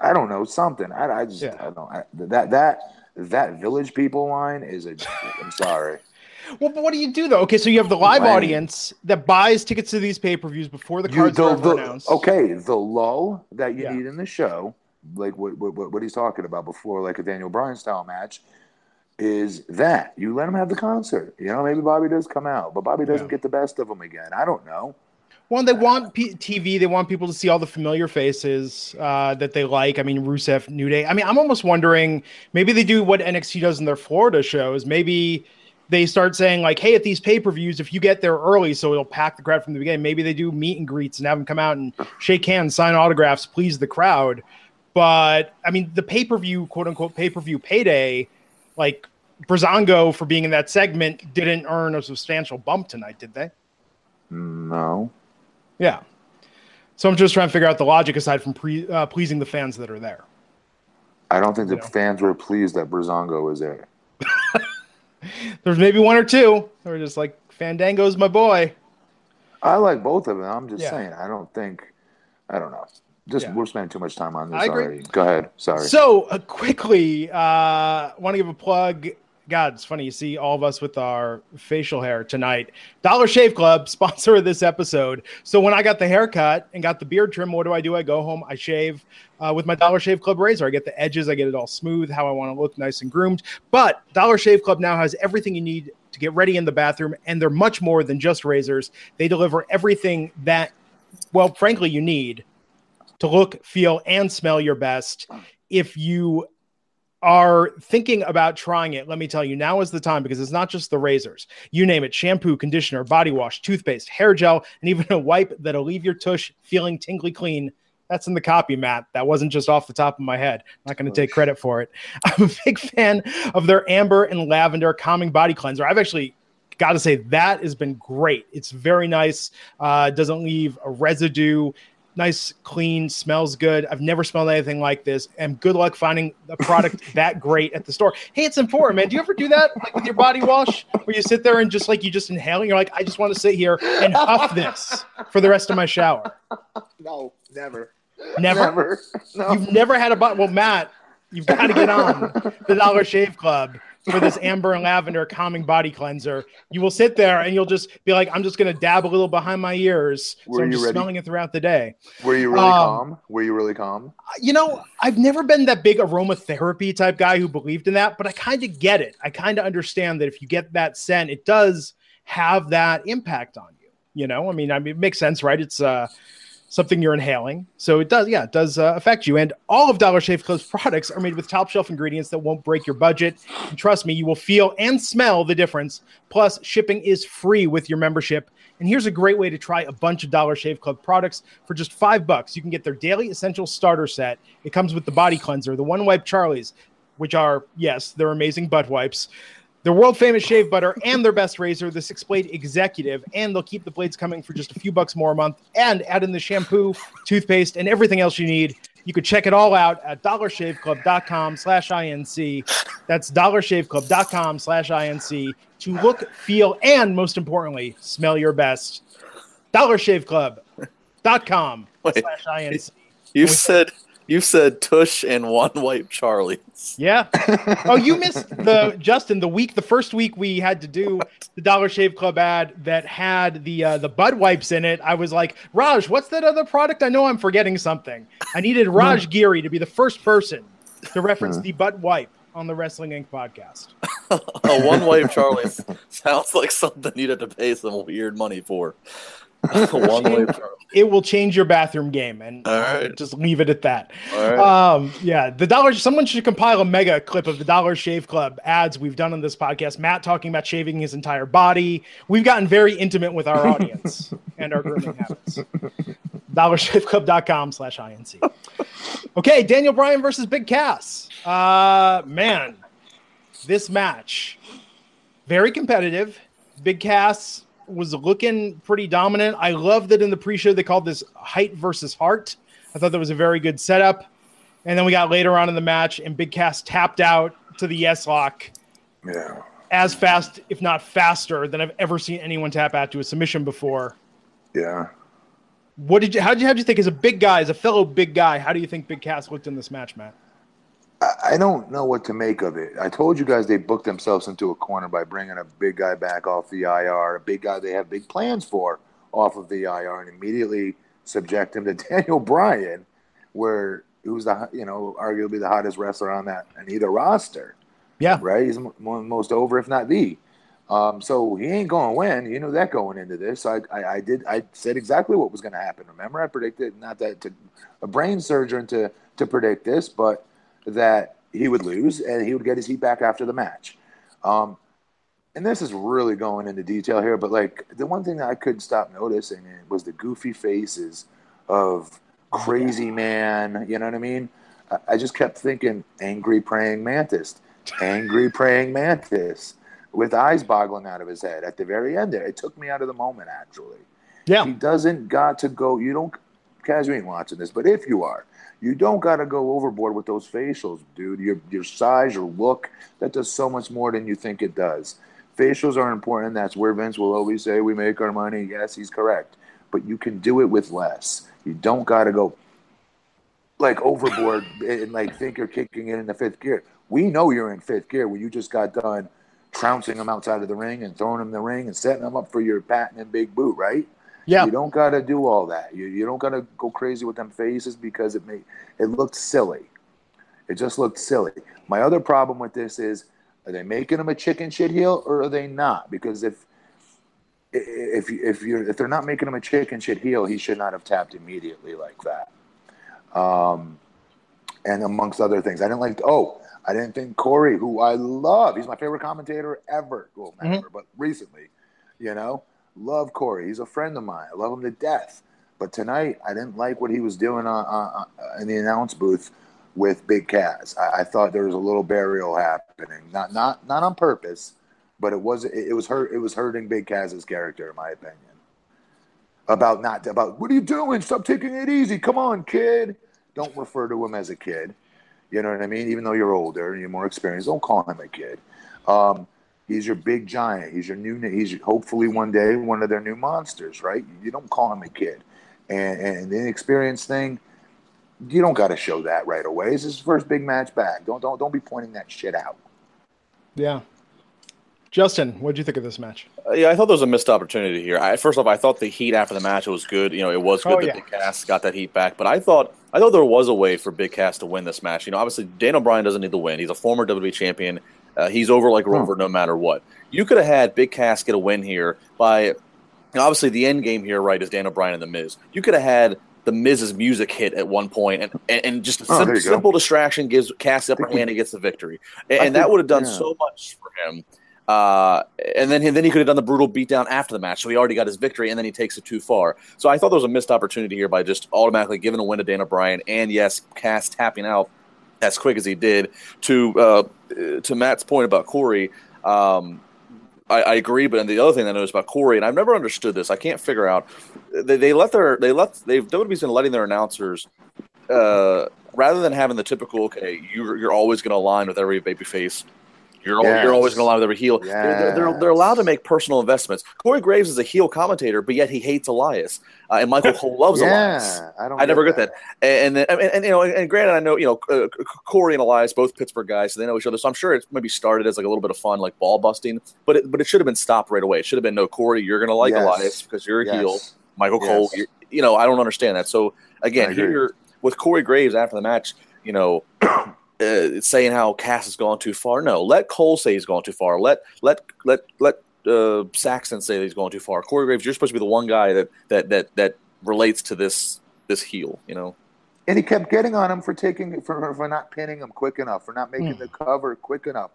I don't know something. I, I just yeah. I don't I, that that that village people line is a. I'm sorry. Well, but what do you do though? Okay, so you have the live audience that buys tickets to these pay per views before the cards you, the, are the, announced. Okay, the lull that you yeah. need in the show, like what, what what he's talking about before, like a Daniel Bryan style match, is that you let him have the concert. You know, maybe Bobby does come out, but Bobby doesn't yeah. get the best of him again. I don't know. Well, they want P- TV. They want people to see all the familiar faces uh, that they like. I mean, Rusev, New Day. I mean, I'm almost wondering maybe they do what NXT does in their Florida shows. Maybe they start saying like, "Hey, at these pay-per-views, if you get there early, so it'll pack the crowd from the beginning." Maybe they do meet and greets and have them come out and shake hands, sign autographs, please the crowd. But I mean, the pay-per-view, quote unquote, pay-per-view payday, like Breezango for being in that segment didn't earn a substantial bump tonight, did they? No. Yeah. So I'm just trying to figure out the logic aside from pre, uh, pleasing the fans that are there. I don't think you the know? fans were pleased that Breezango was there. [laughs] There's maybe one or two. They're just like Fandango's my boy. I like both of them. I'm just yeah. saying. I don't think. I don't know. Just yeah. we're spending too much time on this already. Go ahead. Sorry. So uh, quickly, uh, want to give a plug. God, it's funny. You see all of us with our facial hair tonight. Dollar Shave Club, [laughs] sponsor of this episode. So when I got the haircut and got the beard trim, what do I do? I go home, I shave uh, with my Dollar Shave Club razor. I get the edges, I get it all smooth, how I want to look nice and groomed. But Dollar Shave Club now has everything you need to get ready in the bathroom, and they're much more than just razors. They deliver everything that, well, frankly, you need to look, feel, and smell your best. If you are thinking about trying it, let me tell you, now is the time because it's not just the razors. You name it shampoo, conditioner, body wash, toothpaste, hair gel, and even a wipe that'll leave your tush feeling tingly clean. That's in the copy, Matt. That wasn't just off the top of my head. I'm not going to take credit for it. [laughs] I'm a big fan of their amber and lavender calming body cleanser. I've actually got to say that has been great. It's very nice. Uh, doesn't leave a residue nice, clean, smells good. I've never smelled anything like this. And good luck finding a product [laughs] that great at the store. Hey, it's important, man. Do you ever do that like with your body wash where you sit there and just like you just inhale and you're like, I just want to sit here and huff this for the rest of my shower? No, never. Never? Never. No. You've never had a body. Well, Matt, you've got to get on the Dollar Shave Club for this [laughs] amber and lavender calming body cleanser. You will sit there and you'll just be like, I'm just going to dab a little behind my ears. Were so I'm just ready? smelling it throughout the day. Were you really um, calm? Were you really calm? You know, I've never been that big aromatherapy type guy who believed in that, but I kind of get it. I kind of understand that if you get that scent, it does have that impact on you. You know, I mean, I mean, it makes sense, right? It's uh something you're inhaling. So it does, yeah, it does uh, affect you. And all of Dollar Shave Club's products are made with top shelf ingredients that won't break your budget. And trust me, you will feel and smell the difference. Plus, shipping is free with your membership. And here's a great way to try a bunch of Dollar Shave Club products for just five bucks. You can get their daily essential starter set. It comes with the body cleanser, the one wipe Charlie's, which are, yes, they're amazing butt wipes their world famous shave butter and their best razor, the six blade executive, and they'll keep the blades coming for just a few bucks more a month and add in the shampoo, toothpaste, and everything else you need. You could check it all out at dollarshaveclub.com slash INC. That's dollarshaveclub.com slash INC to look, feel, and most importantly, smell your best. Dollarshaveclub.com slash INC. You said you said Tush and one wipe Charlie's. Yeah. Oh, you missed the Justin the week the first week we had to do the Dollar Shave Club ad that had the uh, the Bud wipes in it. I was like, Raj, what's that other product? I know I'm forgetting something. I needed Raj Giri to be the first person to reference the Bud wipe on the Wrestling Inc. podcast. [laughs] a one wipe Charlie's sounds like something you'd have to pay some weird money for. [laughs] It will change your bathroom game, and uh, just leave it at that. Um, yeah, the dollar. Someone should compile a mega clip of the Dollar Shave Club ads we've done on this podcast. Matt talking about shaving his entire body. We've gotten very intimate with our audience [laughs] and our grooming habits. DollarShaveClub.com slash INC. Okay, Daniel Bryan versus Big Cass. Uh, man, this match very competitive. Big Cass was looking pretty dominant. I love that in the pre-show they called this height versus heart. I thought that was a very good setup. And then we got later on in the match, and Big Cass tapped out to the yes lock. Yeah. As fast, if not faster, than I've ever seen anyone tap out to a submission before. Yeah. What did you? How did you? How did you think as a big guy, as a fellow big guy? How do you think Big Cass looked in this match, Matt? I don't know what to make of it. I told you guys they booked themselves into a corner by bringing a big guy back off the IR, a big guy they have big plans for off of the IR, and immediately subject him to [laughs] Daniel Bryan, where who's the you know arguably the hottest wrestler on that and either roster. Yeah, right. He's most over, if not the. Um, so he ain't going to win. You know that going into this. I, I, I did. I said exactly what was going to happen. Remember, I predicted not that to a brain surgeon to to predict this, but that he would lose and he would get his heat back after the match. Um, and this is really going into detail here, but like the one thing that I couldn't stop noticing was the goofy faces of crazy man. You know what I mean? I, just kept thinking angry praying mantis, angry praying mantis with eyes boggling out of his head at the very end there. It took me out of the moment actually. Yeah. He doesn't got to go, you don't, Cass, you ain't watching this, but if you are, you don't got to go overboard with those facials, dude. Your your size, your look, that does so much more than you think it does. Facials are important. That's where Vince will always say we make our money. Yes, he's correct. But you can do it with less. You don't got to go like overboard and like think you're kicking it in the fifth gear. We know you're in fifth gear when you just got done trouncing them outside of the ring and throwing them in the ring and setting them up for your patent and big boot, right? Yeah. You don't got to do all that. You, you don't got to go crazy with them faces because it may it looked silly. It just looked silly. My other problem with this is are they making him a chicken shit heel or are they not? Because if if if you're if they're not making him a chicken shit heel, he should not have tapped immediately like that. Um, and amongst other things, I didn't like. Oh, I didn't think Corey, who I love, he's my favorite commentator ever. Well, mm-hmm. ever, but recently, you know, Love Corey. He's a friend of mine. I love him to death. But tonight, I didn't like what he was doing on, on, on in the announce booth with Big Cass. I, I, thought there was a little burial happening, not not not on purpose, but it was it, it was hurt. It was hurting Big Cass's character, in my opinion. About not about what are you doing? Stop taking it easy. Come on, kid. Don't refer to him as a kid. You know what I mean? Even though you're older and you're more experienced, don't call him a kid. Um, He's your big giant. He's your new. He's hopefully one day one of their new monsters, right? You don't call him a kid, and and the inexperienced thing, you don't got to show that right away. It's his first big match back. Don't don't don't be pointing that shit out. Yeah. Justin, what did you think of this match? Uh, yeah, I thought there was a missed opportunity here. I, first off, I thought the heat after the match was good. You know, it was good oh, that yeah. Big Cass got that heat back. But I thought I thought there was a way for Big Cass to win this match. You know, obviously Daniel Bryan doesn't need to win. He's a former WWE champion. Uh, he's over like Rover no matter what. You could have had Big Cass get a win here by, obviously the end game here, right, is Daniel Bryan and The Miz. You could have had the Miz's music hit at one point, and and, and just a oh, sim- simple distraction gives Cass the upper hand and gets the victory, and, and that would have done yeah. so much for him. Uh, and then then he could have done the brutal beatdown after the match, so he already got his victory, and then he takes it too far. So I thought there was a missed opportunity here by just automatically giving a win to Dana Bryan, and yes, Cass tapping out as quick as he did. To uh, to Matt's point about Corey, um, I, I, agree. But the other thing I noticed about Corey, and I've never understood this, I can't figure out. They, they let their they let they've WWE's been letting their announcers. Uh, rather than having the typical, okay, you're, you're always going to align with every baby face you're, yes. you're always going to lie with every heel. Yes. They're, they're, they're, allowed to make personal investments. Corey Graves is a heel commentator, but yet he hates Elias. Uh, and Michael [laughs] Cole loves yeah, Elias. I, don't I never get that. that. And, and, and, and, you know, and granted, I know, you know, uh, Corey and Elias, both Pittsburgh guys, so they know each other. So I'm sure it's maybe started as like a little bit of fun, like ball busting, but it, but it should have been stopped right away. It should have been, no, Corey, you're going to like yes. Elias because you're a heel. Michael Cole, you know, I don't understand that. So again, here with Corey Graves after the match, you know, uh, saying how Cass has gone too far. No, let Cole say he's gone too far. Let let let let uh, Saxton say that he's going too far. Corey Graves, you're supposed to be the one guy that that that that relates to this this heel. You know. And he kept getting on him for taking for for not pinning him quick enough, for not making mm. the cover quick enough.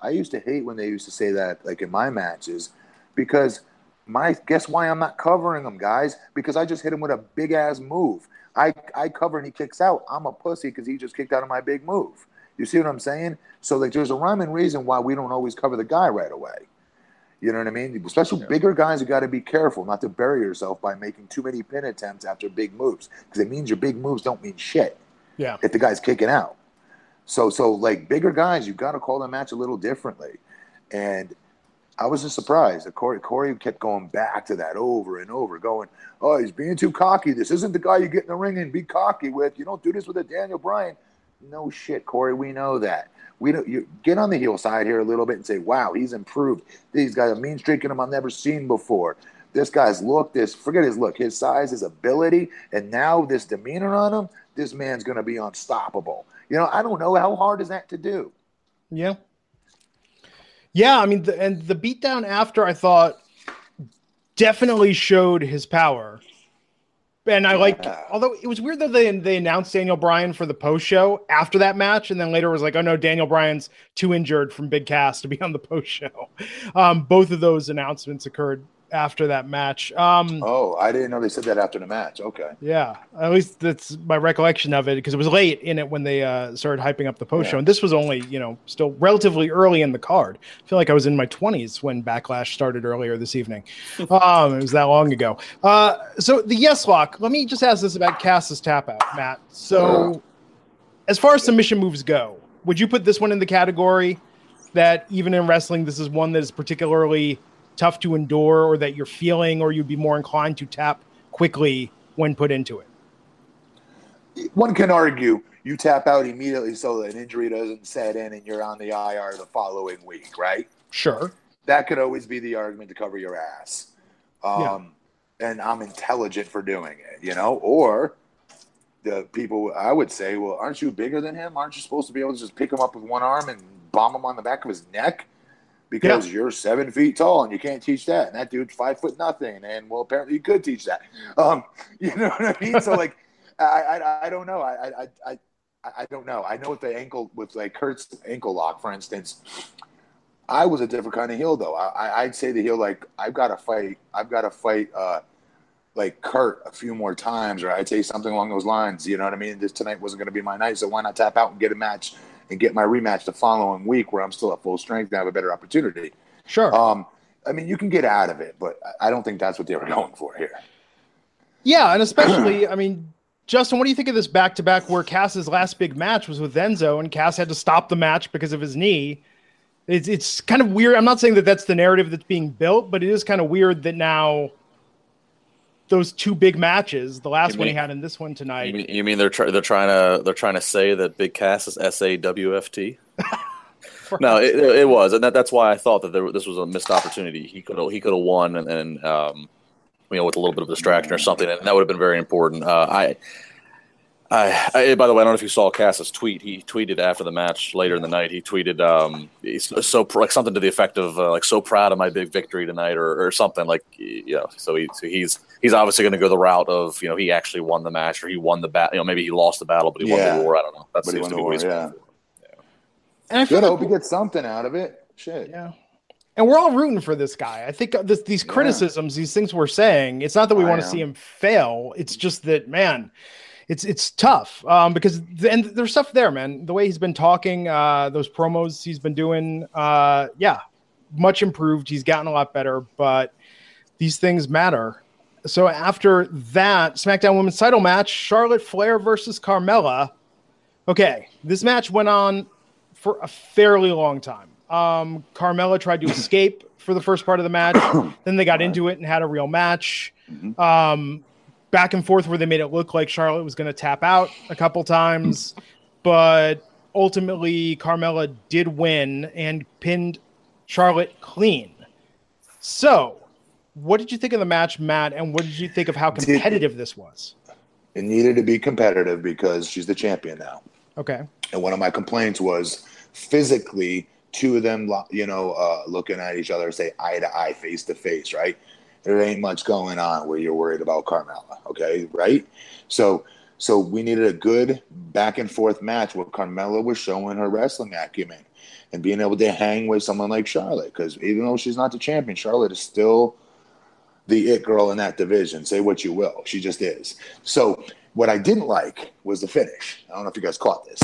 I used to hate when they used to say that, like in my matches, because my guess why I'm not covering him, guys? Because I just hit him with a big ass move. I, I cover and he kicks out. I'm a pussy because he just kicked out of my big move. You see what I'm saying? So like, there's a rhyme and reason why we don't always cover the guy right away. You know what I mean? Especially yeah. bigger guys, you got to be careful not to bury yourself by making too many pin attempts after big moves because it means your big moves don't mean shit. Yeah. If the guy's kicking out. So so like bigger guys, you've got to call the match a little differently. And I wasn't surprised Corey, Corey kept going back to that over and over, going, "Oh, he's being too cocky. This isn't the guy you get in the ring and be cocky with. You don't do this with a Daniel Bryan." No shit, Corey. We know that. We don't. You get on the heel side here a little bit and say, "Wow, he's improved. He's got a mean streak in him I've never seen before." This guy's look, this forget his look, his size, his ability, and now this demeanor on him. This man's going to be unstoppable. You know, I don't know how hard is that to do. Yeah, yeah, I mean, the, and the beatdown after I thought definitely showed his power. And I yeah. like, although it was weird that they they announced Daniel Bryan for the post show after that match, and then later was like, oh no, Daniel Bryan's too injured from Big Cass to be on the post show. [laughs] Um, both of those announcements occurred after that match. Um, oh, I didn't know they said that after the match. Okay. Yeah, at least that's my recollection of it because it was late in it when they uh, started hyping up the post yeah. show, and this was only you know still relatively early in the card. I feel like I was in my twenties when Backlash started earlier this evening. [laughs] um, it was that long ago. Uh, so the yes lock. Let me just ask this about Cass's tap out, Matt. So, as far as submission moves go, would you put this one in the category that even in wrestling, this is one that is particularly tough to endure or that you're feeling or you'd be more inclined to tap quickly when put into it? One can argue you tap out immediately so that an injury doesn't set in and you're on the IR the following week, right? Sure. That could always be the argument to cover your ass. Um, yeah. And I'm intelligent for doing it, you know? Or the people, I would say, well, aren't you bigger than him? Aren't you supposed to be able to just pick him up with one arm and bomb him on the back of his neck? Because yeah. you're seven feet tall and you can't teach that. And that dude's five foot nothing. And well, apparently you could teach that. Um, [laughs] you know what I mean? so like, [laughs] I, I, I don't know. I, I, I, I don't know. I know with the ankle, with like Kurt's ankle lock, for instance, I was a different kind of heel though. I, I'd say the heel, like I've got to fight. I've got to fight, uh, like Kurt a few more times, or I'd say something along those lines. You know what I mean? This tonight wasn't going to be my night, so why not tap out and get a match and get my rematch the following week where I'm still at full strength and have a better opportunity. Sure. Um, I mean, you can get out of it, but I don't think that's what they were going for here. Yeah, and especially, [clears throat] I mean, Justin, what do you think of this back to back where Cass's last big match was with Enzo and Cass had to stop the match because of his knee? It's, it's kind of weird. I'm not saying that that's the narrative that's being built, but it is kind of weird that now those two big matches, the last mean, one he had in this one tonight. You mean, you mean they're they're trying to they're trying to say that Big Cass is S A W F T? [laughs] no, it, it, was, and that, that's why I thought that there, this was a missed opportunity. He could have he could have won, and, and um, you know, with a little bit of distraction or something, and that would have been very important. Uh, I I, I, by the way, I don't know if you saw Cass's tweet. He tweeted after the match later in the night. He tweeted, um, he's so like something to the effect of uh, like so proud of my big victory tonight, or, or something like you know. So, he, so he's he's obviously going to go the route of you know he actually won the match or he won the battle. You know, maybe he lost the battle, but he yeah. won the war. I don't know. That seems to be what yeah. yeah. And I Good. Like hope he gets something out of it. Shit. Yeah. And we're all rooting for this guy. I think this, these criticisms, yeah. these things we're saying, it's not that we want to see him fail. It's just that, man, it's it's tough um, because and there's stuff there, man. The way he's been talking, uh, those promos he's been doing, uh, yeah, much improved. He's gotten a lot better, but these things matter. So after that SmackDown Women's Title match, Charlotte Flair versus Carmella. Okay, this match went on for a fairly long time. Um, Carmella tried to [coughs] escape for the first part of the match. [coughs] then they got into it and had a real match. Mm-hmm. Um, back and forth where they made it look like Charlotte was going to tap out a couple times, but ultimately Carmella did win and pinned Charlotte clean. So, what did you think of the match, Matt? And what did you think of how competitive this was? It needed to be competitive because she's the champion now. Okay. And one of my complaints was physically, two of them, you know, uh, looking at each other, say eye to eye, face to face, right? There ain't much going on where you're worried about Carmella. Okay, right? So so we needed a good back and forth match where Carmella was showing her wrestling acumen and being able to hang with someone like Charlotte. Because even though she's not the champion, Charlotte is still the it girl in that division. Say what you will, she just is. So what I didn't like was the finish. I don't know if you guys caught this.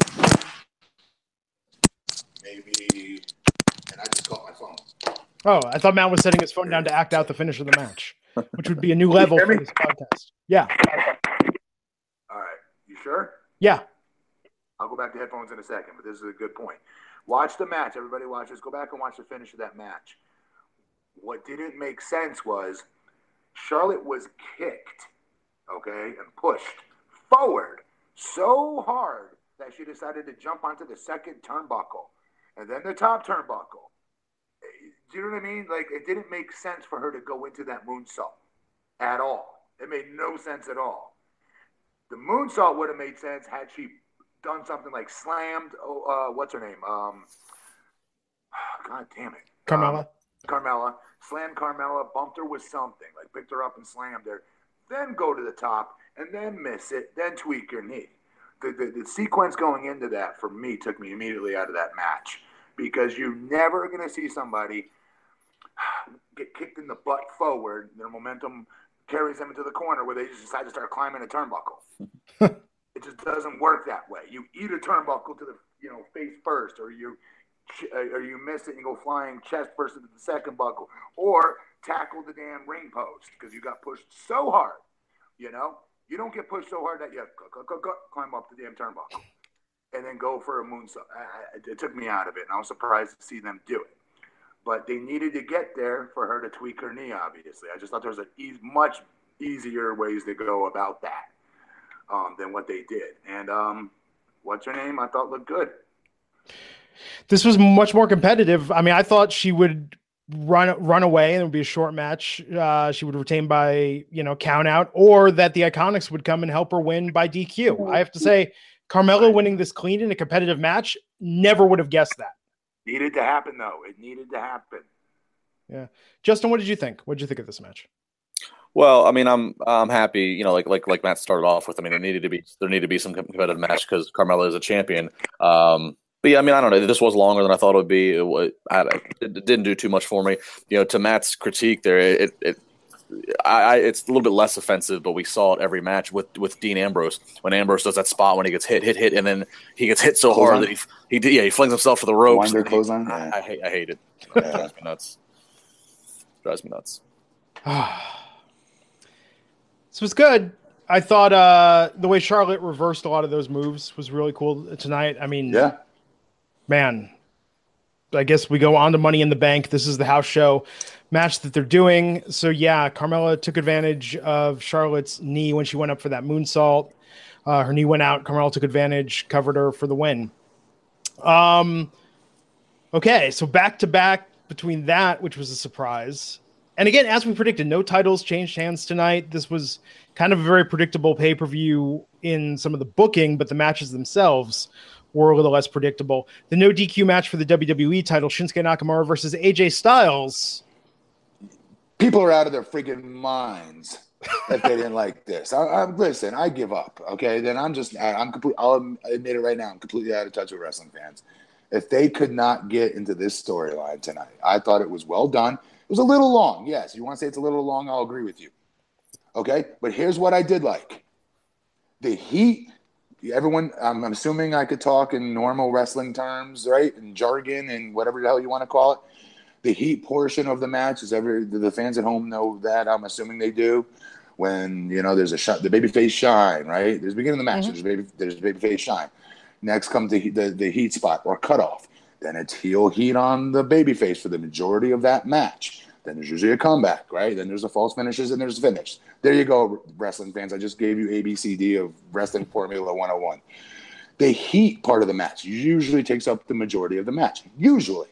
Maybe, and I just caught my phone. Oh, I thought Matt was setting his phone down to act out the finish of the match, which would be a new level for this podcast. Yeah. All right. You sure? Yeah. I'll go back to headphones in a second, but this is a good point. Watch the match. Everybody watches. Go back and watch the finish of that match. What didn't make sense was Charlotte was kicked, okay, and pushed forward so hard that she decided to jump onto the second turnbuckle and then the top turnbuckle do you know what I mean? Like it didn't make sense for her to go into that moonsault at all. It made no sense at all. The moonsault would have made sense had she done something like slammed. Oh, uh, what's her name? Um, [sighs] God damn it, Carmella. Um, Carmella slammed Carmella, bumped her with something, like picked her up and slammed her. Then go to the top and then miss it, then tweak your knee. The, the, the sequence going into that for me took me immediately out of that match because you're never going to see somebody [sighs] get kicked in the butt forward. Their momentum carries them into the corner where they just decide to start climbing a turnbuckle. [laughs] it just doesn't work that way. You eat a turnbuckle to the you know face first, or you uh, or you miss it and you go flying chest first into the second buckle, or tackle the damn ring post because you got pushed so hard. You know, you don't get pushed so hard that you go, go, go, climb up the damn turnbuckle and then go for a moonsault. It took me out of it, and I was surprised to see them do it but they needed to get there for her to tweak her knee. Obviously, I just thought there was a e- much easier ways to go about that um, than what they did. And um, what's her name? I thought looked good. This was much more competitive. I mean, I thought she would run run away and it would be a short match. Uh, she would retain by you know count out, or that the IIconics would come and help her win by DQ. I have to say, Carmella winning this clean in a competitive match never would have guessed that. Needed to happen though. It needed to happen. Yeah, Justin, what did you think? What did you think of this match? Well, I mean, I'm I'm happy. You know, like like like Matt started off with. I mean, there needed to be there needed to be some competitive match because Carmella is a champion. Um, but yeah, I mean, I don't know. This was longer than I thought it would be. It, it, it didn't do too much for me. You know, to Matt's critique there, it, it I, I, it's a little bit less offensive, but we saw it every match with, with Dean Ambrose when Ambrose does that spot when he gets hit, hit, hit, and then he gets hit so close hard on. that he he yeah he flings himself to the ropes. Winder close on. I, I, hate I hate it. Yeah. It [laughs] drives me nuts. Drives me nuts. [sighs] this was good. I thought uh, the way Charlotte reversed a lot of those moves was really cool tonight. I mean, yeah, man. I guess we go on to Money in the Bank. This is the house show match that they're doing. So yeah, Carmella took advantage of Charlotte's knee when she went up for that moonsault. Uh, her knee went out. Carmella took advantage, covered her for the win. Um, Okay, so back to back between that, which was a surprise, and again, as we predicted, no titles changed hands tonight. This was kind of a very predictable pay per view in some of the booking, but the matches themselves were a little less predictable. The no DQ match for the WWE title, Shinsuke Nakamura versus AJ Styles. People are out of their freaking minds if they didn't like this. I, I, listen, I give up. Okay, then I'm just I, am complete. I'll admit it right now. I'm completely out of touch with wrestling fans. If they could not get into this storyline tonight, I thought it was well done. It was a little long. Yes, you want to say it's a little long? I'll agree with you. Okay, but here's what I did like: the heat. Everyone, I'm assuming I could talk in normal wrestling terms, right, and jargon and whatever the hell you want to call it. The heat portion of the match is every the fans at home know that. I'm assuming they do when you know there's a shot, the babyface shine, right? There's the beginning of the match. Mm-hmm. There's baby, there's babyface shine. Next comes the, the the heat spot or cutoff. Then it's heel heat on the babyface for the majority of that match. Then there's usually a comeback, right? Then there's a false finishes and there's finish. There you go, wrestling fans. I just gave you ABCD of wrestling formula 101. The heat part of the match usually takes up the majority of the match. Usually.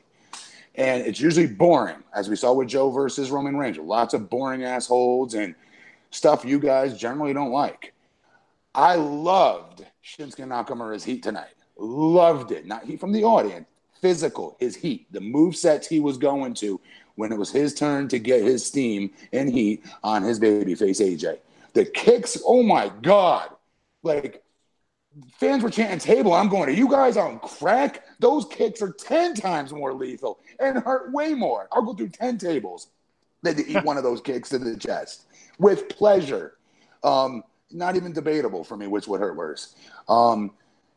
And it's usually boring, as we saw with Joe versus Roman Reigns. Lots of boring ass holds and – stuff you guys generally don't like. I loved Shinsuke Nakamura's heat tonight. Loved it. Not heat from the audience, physical, his heat, the move sets he was going to when it was his turn to get his steam and heat on his babyface AJ. The kicks, oh my God. Like fans were chanting table. I'm going, are you guys on crack? Those kicks are 10 times more lethal and hurt way more. I'll go through 10 tables than to eat one of those kicks to the chest with pleasure. Um, not even debatable for me which would hurt worse. Um,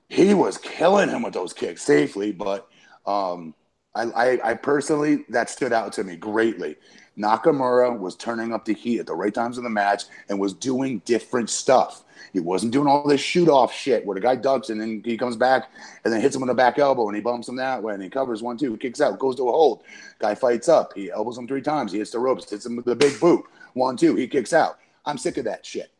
he was killing him with those kicks safely, but um, I, I, I, personally that stood out to me greatly. Nakamura was turning up the heat at the right times of the match and was doing different stuff. He wasn't doing all this shoot off shit where the guy ducks and then he comes back and then hits him on the back elbow and he bumps him that way and he covers one, two, kicks out, goes to a hold. Guy fights up. He elbows him three times. He hits the ropes, hits him with the big boot. One, two, he kicks out. I'm sick of that shit.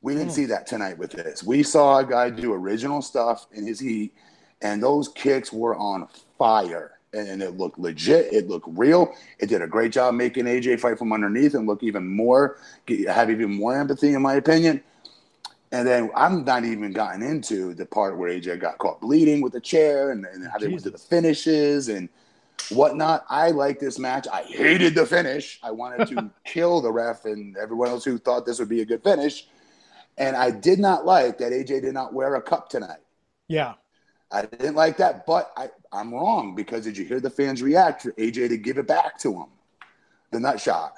We didn't see that tonight with this. We saw a guy do original stuff in his heat, and those kicks were on fire. And it looked legit. It looked real. It did a great job making AJ fight from underneath and look even more, have even more empathy, in my opinion. And then I'm not even gotten into the part where AJ got caught bleeding with the chair and, and how they went to the finishes and – whatnot. I like this match. I hated the finish. I wanted to [laughs] kill the ref and everyone else who thought this would be a good finish. And I did not like that AJ did not wear a cup tonight. Yeah. I didn't like that, but I, I'm wrong because did you hear the fans react for AJ to give it back to him? The nut shot.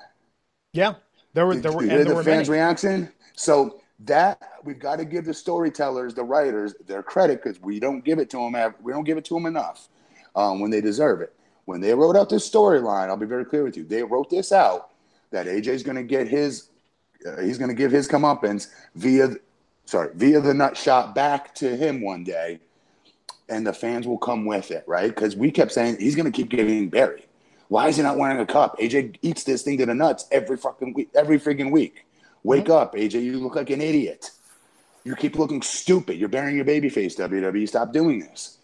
Yeah. There were there were, you hear the fans' many. reaction. So that we've got to give the storytellers, the writers, their credit because we don't give it to them. We don't give it to them enough um, when they deserve it when they wrote out this storyline, I'll be very clear with you. They wrote this out that AJ's going to get his, uh, he's going to give his comeuppance via, sorry, via the nut shot back to him one day, and the fans will come with it, right? Because we kept saying he's going to keep getting buried. Why is he not wearing a cup? AJ eats this thing to the nuts every fucking week, every freaking week. Wake mm-hmm. up, AJ. You look like an idiot. You keep looking stupid. You're burying your baby face, WWE. Stop doing this.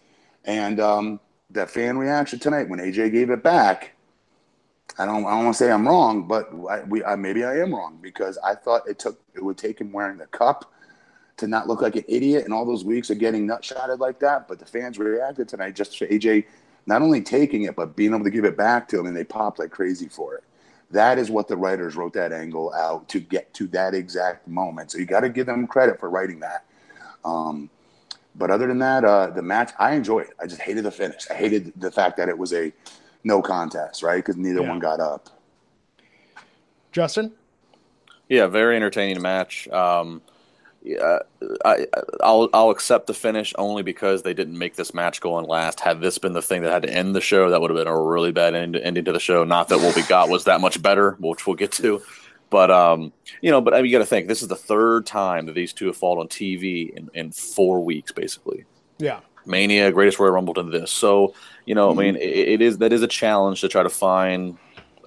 And um, that fan reaction tonight when AJ gave it back. I don't. I don't want to say I'm wrong, but I, we I, maybe I am wrong because I thought it took it would take him wearing the cup to not look like an idiot in all those weeks of getting nutshotted like that. But the fans reacted tonight just for AJ not only taking it but being able to give it back to him, and they popped like crazy for it. That is what the writers wrote that angle out to get to that exact moment. So you got to give them credit for writing that. Um, but other than that, uh, the match I enjoyed. I just hated the finish. I hated the fact that it was a no contest, right? Because neither yeah. one got up. Justin. Yeah, very entertaining match. Um, I, I'll I'll accept the finish only because they didn't make this match go on last. Had this been the thing that had to end the show, that would have been a really bad end, ending to the show. Not that what we got was that much better, which we'll get to. But um, you know, but I mean, you got to think this is the third time that these two have fought on TV in, in four weeks, basically. Yeah. Mania, Greatest Royal Rumble to this. So you know, mm-hmm. I mean, it, it is that is a challenge to try to find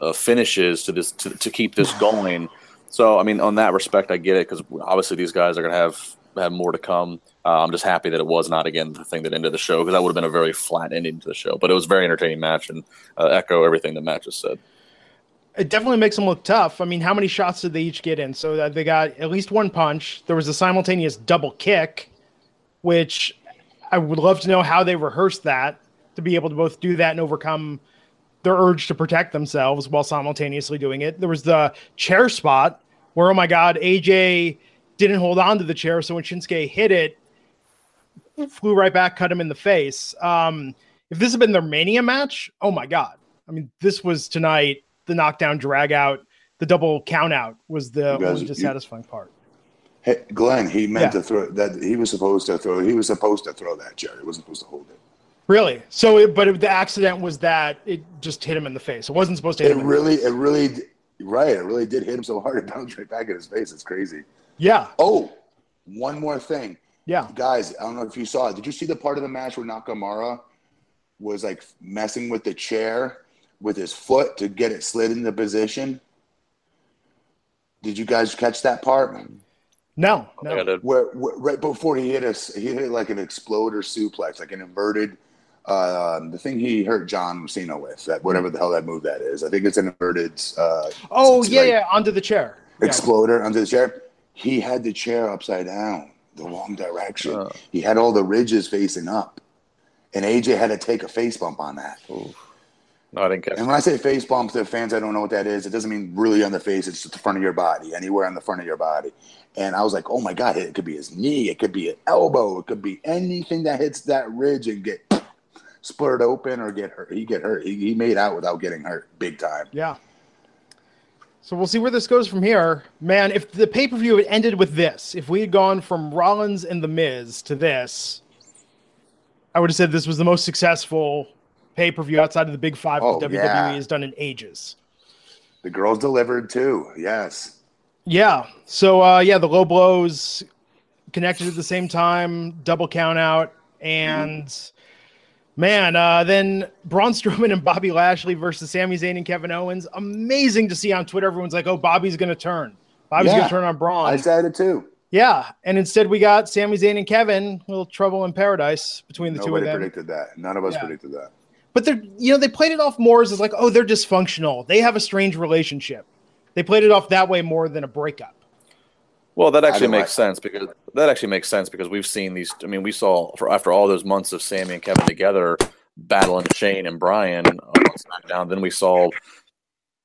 uh, finishes to this to, to keep this [sighs] going. So I mean, on that respect, I get it because obviously these guys are going to have had more to come. Uh, I'm just happy that it was not again the thing that ended the show because that would have been a very flat ending to the show. But it was a very entertaining match and uh, echo everything that Matt just said. It definitely makes them look tough. I mean, how many shots did they each get in? So they got at least one punch. There was a simultaneous double kick, which I would love to know how they rehearsed that to be able to both do that and overcome their urge to protect themselves while simultaneously doing it. There was the chair spot where, oh my God, AJ didn't hold on to the chair. So when Shinsuke hit it, flew right back, cut him in the face. Um, if this had been their Mania match, oh my God. I mean, this was tonight the knockdown drag out, the double count out was the guys, only satisfying part. Hey, Glenn, he meant yeah. to throw that. He was supposed to throw. He was supposed to throw that chair. He wasn't supposed to hold it. Really? So, it, but it, the accident was that it just hit him in the face. It wasn't supposed to hit him. it him. Really, it really, right? It really did hit him so hard it bounced right back in his face. It's crazy. Yeah. Oh, one more thing. Yeah. Guys, I don't know if you saw it. Did you see the part of the match where Nakamura was like messing with the chair with his foot to get it slid into position? Did you guys catch that part? No, no. Where, where, right before he hit us, he hit like an exploder suplex, like an inverted. Uh, the thing he hurt John Cena with, that whatever the hell that move that is. I think it's an inverted. Uh, oh yeah, like yeah, onto the chair. Exploder yeah. onto the chair. He had the chair upside down, the wrong direction. Uh. He had all the ridges facing up, and AJ had to take a face bump on that. Oof. No, I didn't get. And when I say face bump to fans, I don't know what that is. It doesn't mean really on the face. It's just the front of your body, anywhere on the front of your body. And I was like, oh my god, it could be his knee, it could be an elbow, it could be anything that hits that ridge and get split open or get hurt. He get hurt. He, he made out without getting hurt, big time. Yeah. So we'll see where this goes from here, man. If the pay per view had ended with this, if we had gone from Rollins and The Miz to this, I would have said this was the most successful pay per view outside of the Big Five oh, WWE yeah. has done in ages. The girls delivered too. Yes. Yeah. So uh, yeah, the low blows connected at the same time, double count out, and mm-hmm. Man, uh, then Braun Strowman and Bobby Lashley versus Sami Zayn and Kevin Owens. Amazing to see on Twitter. Everyone's like, "Oh, Bobby's going to turn. Bobby's yeah, going to turn on Braun." I said it too. Yeah, and instead we got Sami Zayn and Kevin. A little trouble in paradise between the Nobody two of them. Nobody predicted that. None of us yeah. predicted that but they're you know they played it off more as like oh they're dysfunctional they have a strange relationship they played it off that way more than a breakup well that actually makes like sense because that actually makes sense because we've seen these i mean we saw for after all those months of Sami and kevin together battling shane and Bryan on smackdown then we saw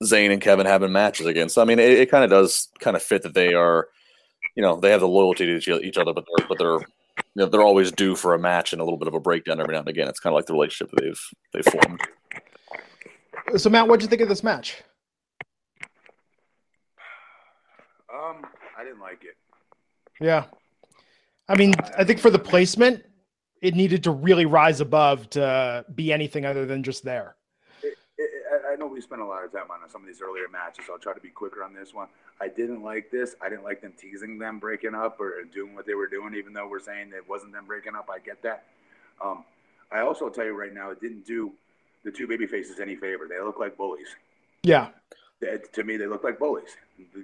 zayn and kevin having matches again so i mean it, it kind of does kind of fit that they are you know they have the loyalty to each other but they're but they're you know, they're always due for a match and a little bit of a breakdown every now and again. It's kind of like the relationship that they've they've formed. So, Matt, what'd you think of this match? Um, I didn't like it. Yeah, I mean, I think for the placement, it needed to really rise above to be anything other than just there. I know we spent a lot of time on some of these earlier matches. So I'll try to be quicker on this one. I didn't like this. I didn't like them teasing them breaking up or doing what they were doing, even though we're saying it wasn't them breaking up. I get that. Um, I also tell you right now, it didn't do the two baby faces any favor. They look like bullies. Yeah. They, to me, they look like bullies.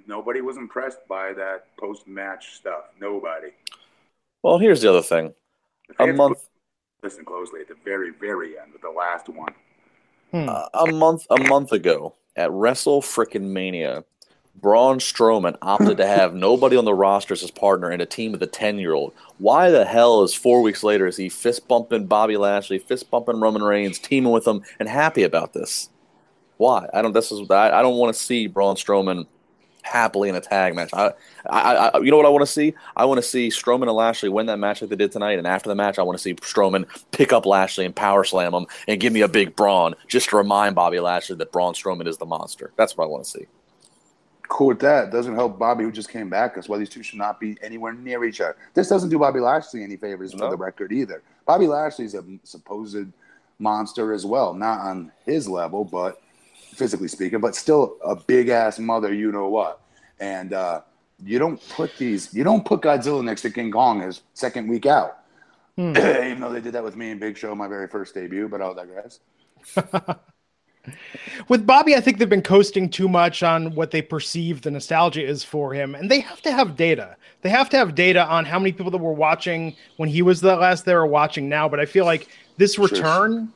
Nobody was impressed by that post match stuff. Nobody. Well, here's the other thing. A month. Listen closely at the very, very end, with the last one. Hmm. Uh, a month a month ago at Wrestle Frickin' Mania, Braun Strowman opted to have [laughs] nobody on the roster as his partner and a team with a ten year old. Why the hell is four weeks later is he fist bumping Bobby Lashley, fist bumping Roman Reigns, teaming with him, and happy about this? Why? I don't. This is I, I don't want to see Braun Strowman happily in a tag match. I, I, I you know what I want to see? I want to see Strowman and Lashley win that match like they did tonight, and after the match, I want to see Strowman pick up Lashley and power slam him and give me a big Braun just to remind Bobby Lashley that Braun Strowman is the monster. That's what I want to see. Cool with that. Doesn't help Bobby, who just came back. That's why these two should not be anywhere near each other. This doesn't do Bobby Lashley any favors no. for the record either. Bobby Lashley's a supposed monster as well, not on his level, but physically speaking, but still a big ass mother, you know what. And uh, you don't put these, you don't put Godzilla next to King Kong his second week out. Hmm. [clears throat] Even though they did that with me and Big Show, my very first debut, but I'll digress. [laughs] With Bobby, I think they've been coasting too much on what they perceive the nostalgia is for him, and they have to have data. They have to have data on how many people that were watching when he was the last they are watching now. But I feel like this return.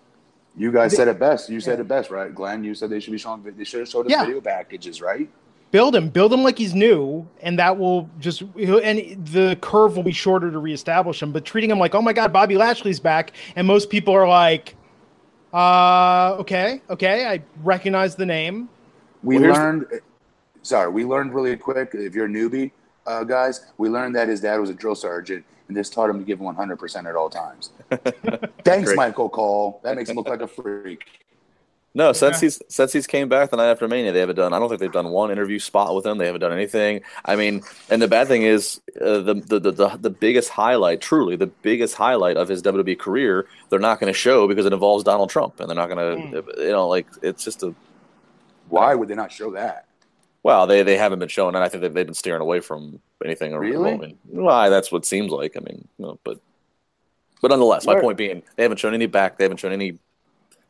You guys they, said it best. You said yeah. it best, right, Glenn? You said they should be showing. They should have showed us yeah. video packages, right? Build him, build him like he's new, and that will just and the curve will be shorter to reestablish him. But treating him like, oh my god, Bobby Lashley's back, and most people are like, uh, okay, okay, I recognize the name. We well, learned. Sorry, we learned really quick. If you're a newbie, uh, guys, we learned that his dad was a drill sergeant, and this taught him to give 100% at all times. [laughs] Thanks, Great. Michael Cole. That makes him look like a freak. No, since he's since he's came back the night after Mania, they haven't done. I don't think they've done one interview spot with him. They haven't done anything. I mean, and the bad thing is uh, the, the, the the biggest highlight, truly the biggest highlight of his WWE career, they're not going to show because it involves Donald Trump, and they're not going to. Mm. You know, like it's just a. Why would they not show that? Well, they, they haven't been shown, and I think they've, they've been steering away from anything. Really? Why? That's what seems like. I mean, you know, but but nonetheless, Where? my point being, they haven't shown any back. They haven't shown any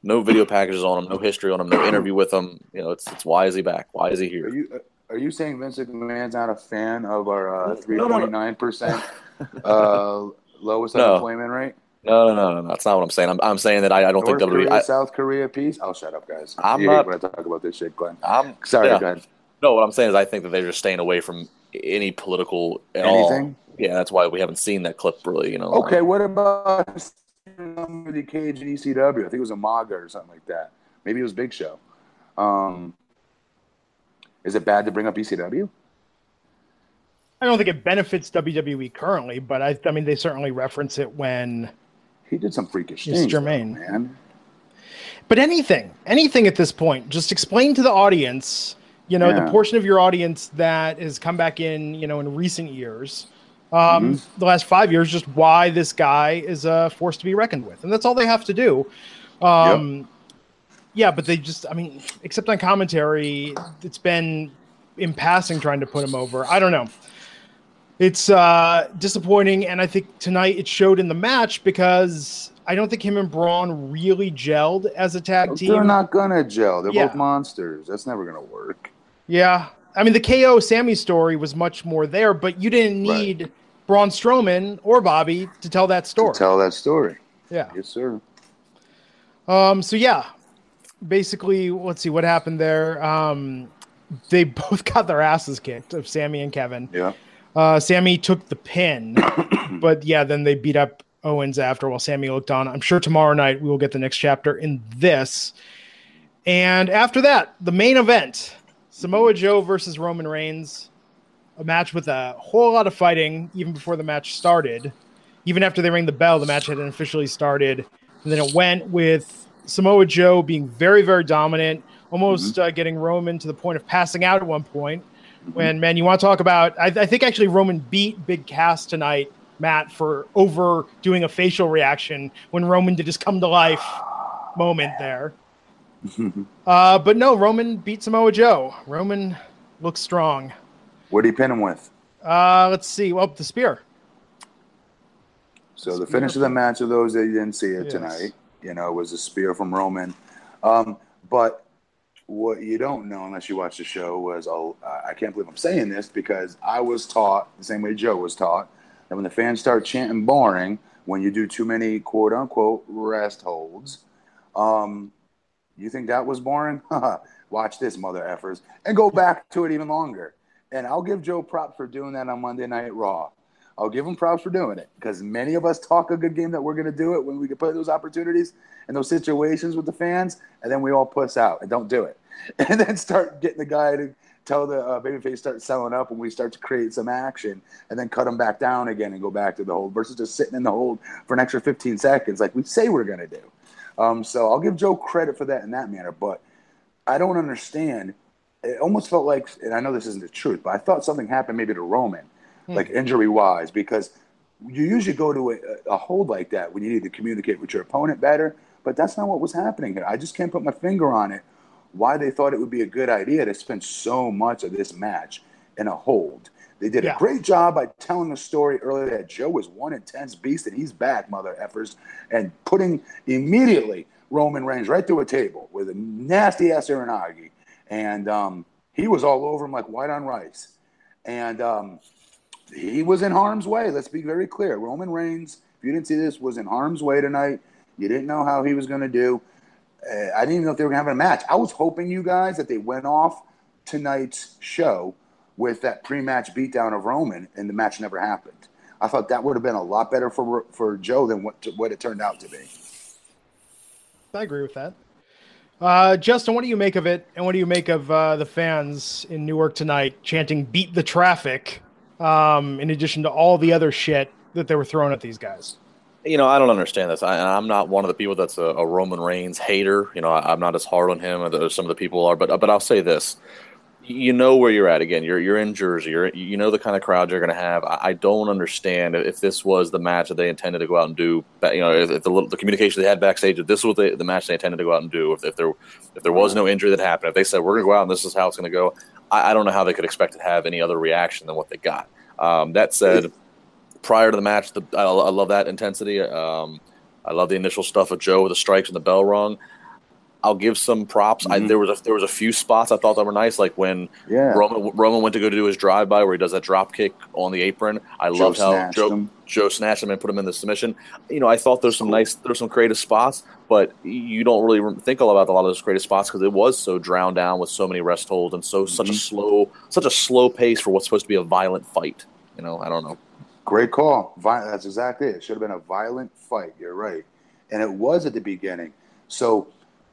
no video [clears throat] packages on him, no history on him, no interview with him. You know, it's it's why is he back? Why is he here? Are you are you saying Vince McMahon's not a fan of our uh, three point nine percent [laughs] uh, lowest no. unemployment rate? No, no, no, no, no. That's not what I'm saying. I'm, I'm saying that I, I don't North think WWE. Korea, I, South Korea peace. I'll shut up, guys. I'm you not going to talk about this shit, Glenn. I'm sorry, yeah. go ahead. No, what I'm saying is I think that they're just staying away from any political at Anything? all. Yeah, that's why we haven't seen that clip really. You know. Okay, what about the cage in ECW. I think it was a Maga or something like that. Maybe it was Big Show. Um, is it bad to bring up ECW? I don't think it benefits WWE currently, but I, I mean, they certainly reference it when he did some freakish things, Jermaine, man. But anything, anything at this point, just explain to the audience, you know, yeah. the portion of your audience that has come back in, you know, in recent years, um, mm-hmm. the last five years, just why this guy is a force to be reckoned with, and that's all they have to do. Um, yep. Yeah, but they just, I mean, except on commentary, it's been in passing trying to put him over. I don't know. It's uh, disappointing, and I think tonight it showed in the match because I don't think him and Braun really gelled as a tag team. They're not gonna gel. They're yeah. both monsters. That's never gonna work. Yeah, I mean, the KO Sami story was much more there, but you didn't need right. Braun Strowman or Bobby to tell that story. To tell that story. Yeah. Yes, sir. Um. So yeah, basically, let's see what happened there. Um, they [laughs] both got their asses kicked of Sami and Kevin. Yeah. Uh, Sami took the pin, [coughs] but yeah, then they beat up Owens after while Sami looked on. I'm sure tomorrow night we will get the next chapter in this. And after that, the main event Samoa Joe versus Roman Reigns, a match with a whole lot of fighting even before the match started. Even after they rang the bell, the match hadn't officially started. And then it went with Samoa Joe being very, very dominant, almost mm-hmm. uh, getting Roman to the point of passing out at one point. Mm-hmm. When, man, you want to talk about, I, I think actually Roman beat Big Cass tonight, Matt, for over doing a facial reaction when Roman did his come to life moment there. [laughs] uh, but no, Roman beat Samoa Joe. Roman looks strong. What did he pin him with? Uh, let's see. Well, the spear. So the, finish of the match of those that you didn't see it yes. tonight, you know, was a spear from Roman. Um, but what you don't know unless you watch the show was oh, I can't believe I'm saying this because I was taught the same way Joe was taught that when the fans start chanting boring, when you do too many quote unquote rest holds, um, you think that was boring? [laughs] Watch this, mother effers, and go back to it even longer. And I'll give Joe props for doing that on Monday Night Raw. I'll give him props for doing it because many of us talk a good game that we're going to do it when we can put those opportunities and those situations with the fans, and then we all puss out and don't do it, [laughs] and then start getting the guy to tell the uh, babyface start selling up when we start to create some action, and then cut them back down again and go back to the hold versus just sitting in the hold for an extra 15 seconds like we say we're going to do. Um, so I'll give Joe credit for that in that manner, but I don't understand. It almost felt like, and I know this isn't the truth, but I thought something happened maybe to Roman, hmm. like injury wise, because you usually go to a, a, hold like that when you need to communicate with your opponent better, but that's not what was happening here. I just can't put my finger on it. Why they thought it would be a good idea to spend so much of this match in a hold. They did yeah. a great job by telling the story earlier that Joe was one intense beast and he's back, mother effers, and putting immediately Roman Reigns right through a table with a nasty ass Uranage, and um, he was all over him like white on rice, and um, he was in harm's way. Let's be very clear. Roman Reigns, if you didn't see this, was in harm's way tonight. You didn't know how he was going to do. Uh, I didn't even know if they were going to have a match. I was hoping you guys that they went off tonight's show with that pre-match beatdown of Roman, and the match never happened. I thought that would have been a lot better for for Joe than what what it turned out to be. I agree with that. Uh, Justin, what do you make of it, and what do you make of uh, the fans in Newark tonight chanting "Beat the traffic"? Um, in addition to all the other shit that they were throwing at these guys. You know, I don't understand this. I, am not one of the people that's a, a Roman Reigns hater. You know, I, am not as hard on him as some of the people are. But but I'll say this: you know where you're at again. You're you're in Jersey. You're you know the kind of crowd you're going to have. I, I, don't understand if this was the match that they intended to go out and do. You know, if, if the, the communication they had backstage, if this was the, the match they intended to go out and do, if, if there if there was no injury that happened, if they said we're going to go out and this is how it's going to go, I, I, don't know how they could expect to have any other reaction than what they got. Um, that said, prior to the match, the, I, I, love that intensity. Um, I love the initial stuff of Joe with the strikes and the bell rung. I'll give some props. Mm-hmm. I, there was a, there was a few spots I thought that were nice, like when yeah. Roman Roman went to go to do his drive by where he does that drop kick on the apron. I Joe loved how Joe him. Joe snatched him and put him in the submission. You know, I thought there's some cool. nice there's some creative spots, but you don't really think all about a lot of those creative spots because it was so drowned down with so many rest holds and so mm-hmm. such a mm-hmm. slow such a slow pace for what's supposed to be a violent fight. You know, I don't know. Great call. That's exactly it. It should have been a violent fight. You're right, and it was at the beginning. So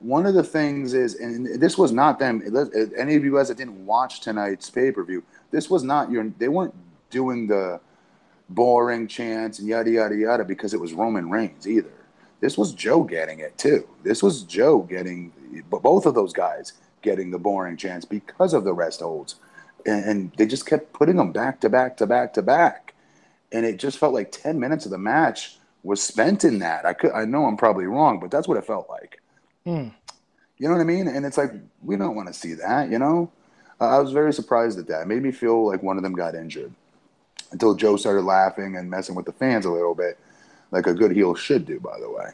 one of the things is, and this was not them. Uh, any of you guys that didn't watch tonight's pay per view, this was not your. They weren't doing the boring chants and yada yada yada because it was Roman Reigns either. This was Joe getting it too. This was Joe getting, but both of those guys getting the boring chants because of the rest holds, and, and they just kept putting them back to back to back to back, and it just felt like ten minutes of the match was spent in that. I could, I know I'm probably wrong, but that's what it felt like. Hmm. You know what I mean? And it's like we don't want to see that. You know, uh, I was very surprised at that. It made me feel like one of them got injured until Joe started laughing and messing with the fans a little bit, like a good heel should do. By the way.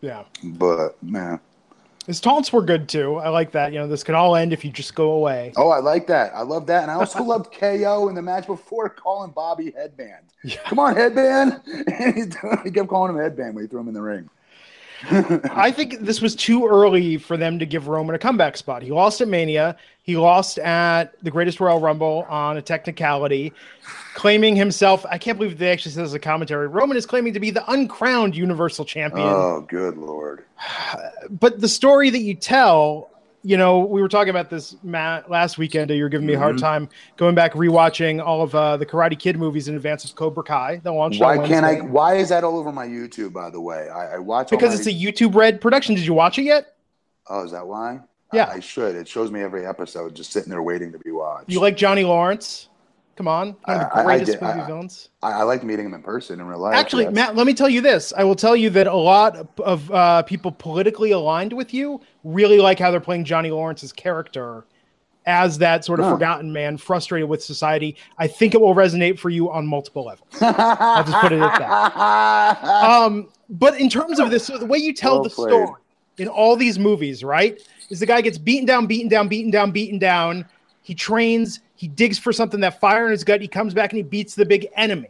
Yeah. But man. His taunts were good too. I like that. You know, this can all end if you just go away. Oh, I like that. I love that. And I also loved [laughs] KO in the match before calling Bobby headband. Yeah. Come on, headband. [laughs] he kept calling him headband when he threw him in the ring. I think this was too early for them to give Roman a comeback spot. He lost at Mania. He lost at the Greatest Royal Rumble on a technicality, claiming himself. I can't believe they actually said says a commentary. Roman is claiming to be the uncrowned Universal Champion. Oh, good lord! But the story that you tell you know, we were talking about this Matt last weekend. You were giving me a hard mm-hmm. time going back rewatching all of uh, the Karate Kid movies in advance of Cobra Kai. The launch. Why can't I? Why is that all over my YouTube? By the way, I, I watch because my... it's a YouTube Red production. Did you watch it yet? Oh, is that why? Yeah, I, I should. It shows me every episode, just sitting there waiting to be watched. You like Johnny Lawrence? Come on, one of the greatest I, I movie villains. I, I liked meeting him in person in real life. Actually, yes. Matt, let me tell you this. I will tell you that a lot of uh, people politically aligned with you really like how they're playing Johnny Lawrence's character as that sort of huh. forgotten man, frustrated with society. I think it will resonate for you on multiple levels. I'll just put it at that. [laughs] Um, but in terms of this, so the way you tell well the played. story in all these movies, right, is the guy gets beaten down, beaten down, beaten down, beaten down. He trains he digs for something that fire in his gut. He comes back and he beats the big enemy.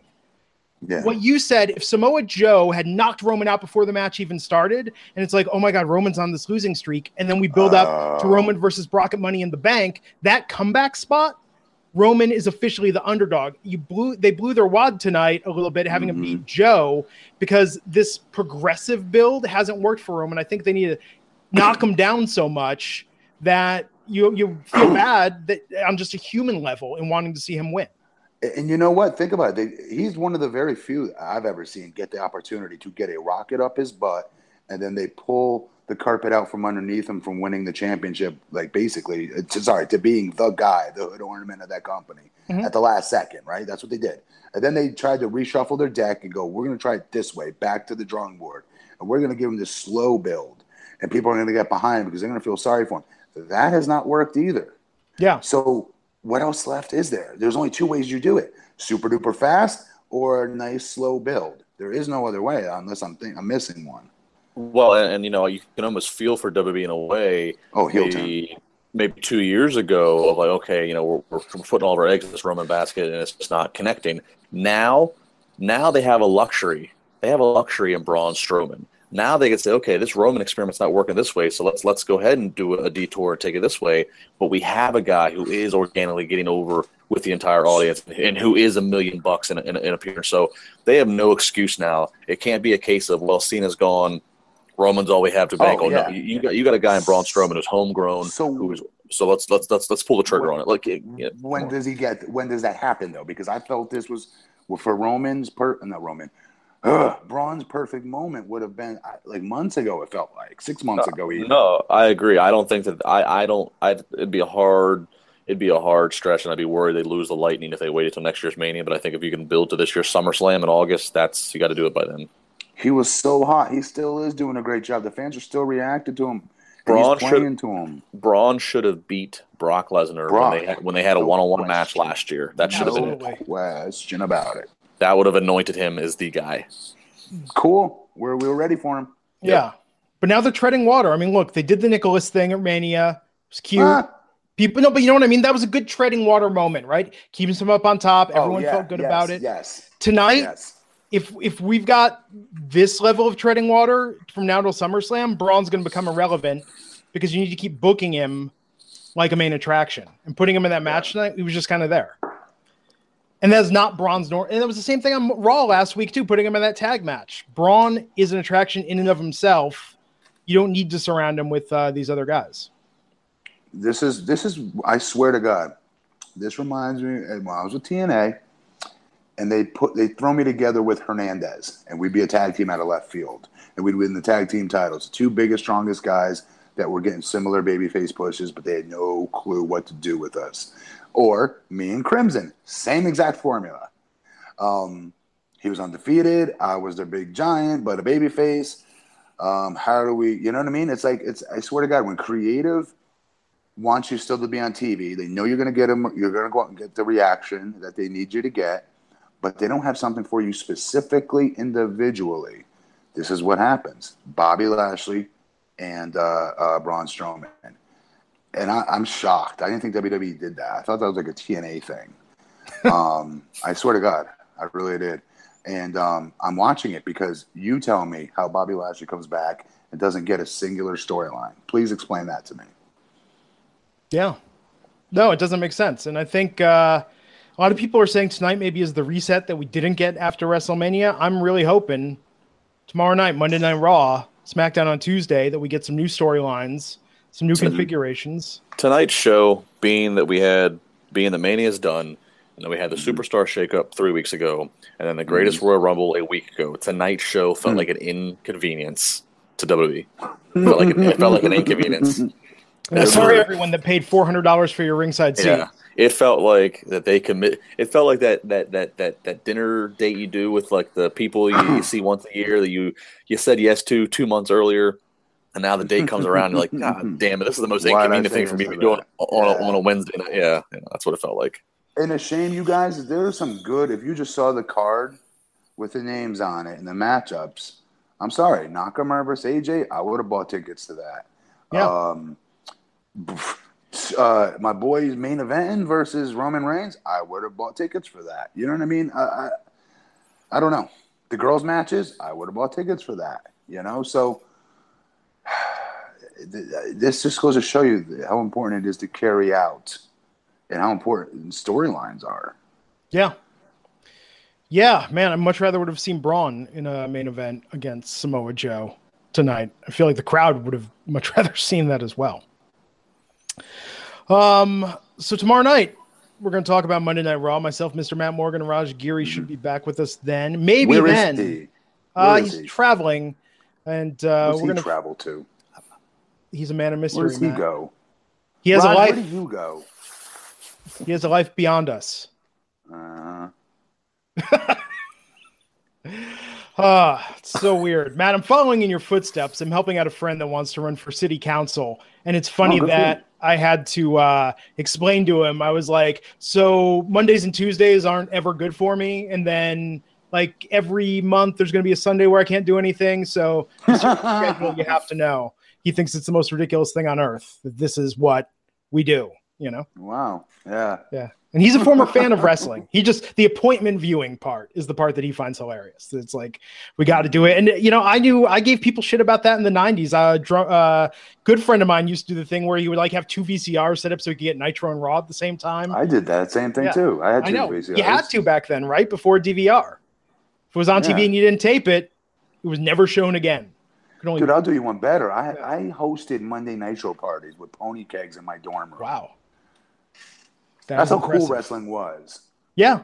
Yeah. What you said, if Samoa Joe had knocked Roman out before the match even started, and it's like, oh my God, Roman's on this losing streak, and then we build up uh, to Roman versus Brock at Money in the Bank, that comeback spot, Roman is officially the underdog. You blew, they blew their wad tonight a little bit, having mm-hmm. him beat mm-hmm. Joe because this progressive build hasn't worked for Roman. I think they need to knock him down so much that you you feel [clears throat] bad that on just a human level in wanting to see him win. And you know what? Think about it. They, he's one of the very few I've ever seen get the opportunity to get a rocket up his butt, and then they pull the carpet out from underneath him from winning the championship. Like basically, sorry, to being the guy, the hood ornament of that company mm-hmm. at the last second. Right? That's what they did. And then they tried to reshuffle their deck and go, "We're going to try it this way, back to the drawing board, and we're going to give him this slow build." And people are going to get behind him because they're going to feel sorry for him. That has not worked either. Yeah. So what else left is there? There's only two ways you do it: super duper fast or a nice slow build. There is no other way unless I'm think I'm missing one. Well, and, and, you know, you can almost feel for WWE in a way. Oh, heel maybe, maybe two years ago of like, okay, you know, we're, we're putting all of our eggs in this Roman basket and it's just not connecting. Now, now they have a luxury. They have a luxury in Braun Strowman. Now they can say, okay, this Roman experiment's not working this way, so let's let's go ahead and do a detour and take it this way. But we have a guy who is organically getting over with the entire audience and who is a million bucks in, in, in appearance. So they have no excuse now. It can't be a case of well, Cena's gone, Roman's all we have to bank. Oh, oh yeah. no, you got you got a guy in Braun Strowman who's homegrown. So who's so let's let's let's let's pull the trigger when, on it. Like yeah, when does he get? When does that happen though? Because I felt this was for Roman's per not Roman Ugh, Braun's perfect moment would have been like months ago. It felt like six months uh, ago. Even. No, I agree. I don't think that I. I don't. I. It'd be a hard. It'd be a hard stretch, and I'd be worried they lose the Lightning if they waited till next year's Mania. But I think if you can build to this year's SummerSlam in August, that's you got to do it by then. He was so hot. He still is doing a great job. The fans are still reacting to him. Braun should to him. Braun should have beat Brock Lesnar when they had, when they had a one on one match last year. That should have been it. Question about it that would have anointed him as the guy. Cool. We're we were ready for him. Yeah. But now they're treading water. I mean, look, they did the Nicholas thing at Mania. It was cute. Ah. People no, but you know what I mean? That was a good treading water moment, right? Keeping some up on top. Oh, Everyone oh, yeah, felt good yes, about it. Yes. Tonight, yes. if if we've got this level of treading water from now till SummerSlam, Braun's gonna become irrelevant because you need to keep booking him like a main attraction. And putting him in that match tonight, he was just kind of there. And that's not Braun's nor and it was the same thing on Raw last week too, putting him in that tag match. Braun is an attraction in and of himself. You don't need to surround him with uh, these other guys. This is this is I swear to God, this reminds me when I was with TNA, and they put they throw me together with Hernandez, and we'd be a tag team out of left field, and we'd win the tag team titles. Two biggest, strongest guys that were getting similar babyface pushes, but they had no clue what to do with us or me and Crimson, same exact formula. Um, he was undefeated. I was their big giant, but a baby face. Um, how do we, you know what I mean? It's like, it's, I swear to God, when creative wants you still to be on TV, they know you're going to get them, you're going to go out and get the reaction that they need you to get, but they don't have something for you specifically, individually. This is what happens. Bobby Lashley and uh, uh, Braun Strowman and I, am shocked. I didn't think WWE did that. I thought that was like a TNA thing. um, I swear to God, I really did. And um, I'm watching it because you tell me how Bobby Lashley comes back and doesn't get a singular storyline. Please explain that to me. Yeah, no, it doesn't make sense. And I think uh, a lot of people are saying tonight maybe is the reset that we didn't get after WrestleMania. I'm really hoping tomorrow night, Monday Night Raw, SmackDown on Tuesday, that we get some new storylines some new configurations. Tonight's show, being that we had, being the Mania is done, and then we had the mm-hmm. Superstar shakeup three weeks ago, and then the Greatest mm-hmm. Royal Rumble a week ago. Tonight's show felt mm-hmm. like an inconvenience to WWE. It felt like, it felt like an [laughs] inconvenience. sorry, everyone that paid four hundred dollars for your ringside seat. Yeah, it felt like that they commit. It felt like that that that that that dinner date you do with like the people you, you [clears throat] see once a year that you you said yes to two months earlier and now the date comes around, you're like, [laughs] God damn it, this is the most inconvenient thing for me to be doing on, yeah. a, on a Wednesday night. Yeah, yeah, that's what it felt like. And a shame, you guys, there's some good. If you just saw the card with the names on it and the matchups, I'm sorry, Nakamura versus AJ, I would have bought tickets to that. Yeah. Um, uh, my boy's main event versus Roman Reigns, I would have bought tickets for that. You know what I mean? I, I, I don't know. The girls' matches, I would have bought tickets for that. You know, so [sighs] this just goes to show you how important it is to carry out and how important storylines are. Yeah. Yeah, man, I much rather would have seen Braun in a main event against Samoa Joe tonight. I feel like the crowd would have [laughs] much rather seen that as well. Um, so tomorrow night we're going to talk about Monday Night Raw. Myself, Mr. Matt Morgan, and Raj Giri mm-hmm. should be back with us then. Maybe Where then. He? Uh, he's he? traveling, and uh, we're going to travel to he's a man of mystery. Where does he Matt. go? He has Ryan, a life. Where do you go? He has a life beyond us. Uh. [laughs] Ah, it's so weird, Matt. I'm following in your footsteps. I'm helping out a friend that wants to run for city council, and it's funny oh, that I had to uh, explain to him. I was like, "So Mondays and Tuesdays aren't ever good for me," and then like every month there's going to be a Sunday where I can't do anything. So [laughs] schedule, you have to know. He thinks it's the most ridiculous thing on earth that this is what we do. You know? Wow. Yeah. Yeah. And he's a former fan of wrestling. He just the appointment viewing part is the part that he finds hilarious. It's like we got to do it. And you know, I knew I gave people shit about that in the '90s. Uh, dr- uh, good friend of mine used to do the thing where he would like have two VCRs set up so he could get Nitro and Raw at the same time. I did that same thing yeah. too. I had two I know. VCRs. You had to back then, right before DVR. If it was on yeah. TV and you didn't tape it, it was never shown again. Only- Dude, I'll do you one better. I yeah. I hosted Monday Nitro parties with pony kegs in my dorm room. Wow. That That's how impressive. cool wrestling was. Yeah.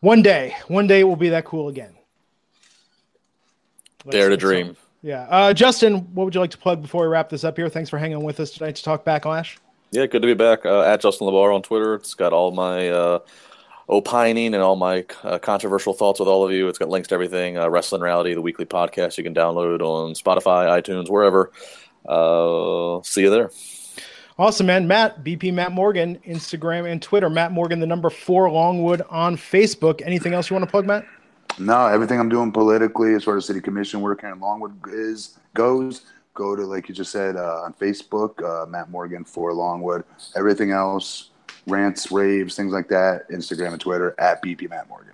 One day, one day it will be that cool again. Let's Dare to dream. Yeah. Uh, Justin, what would you like to plug before we wrap this up here? Thanks for hanging with us tonight to talk backlash. Yeah, good to be back. Uh, at Justin LaBar on Twitter. It's got all my uh, opining and all my uh, controversial thoughts with all of you. It's got links to everything. Uh, Wrestling Reality, the weekly podcast you can download on Spotify, iTunes, wherever. Uh, see you there. Awesome, man. Matt, BP Matt Morgan, Instagram and Twitter. Matt Morgan, the number four Longwood on Facebook. Anything else you want to plug, Matt? No, everything I'm doing politically as far as city commission work and Longwood is goes. Go to like you just said uh, on Facebook, uh, Matt Morgan for Longwood. Everything else, rants, raves, things like that. Instagram and Twitter at BP Matt Morgan.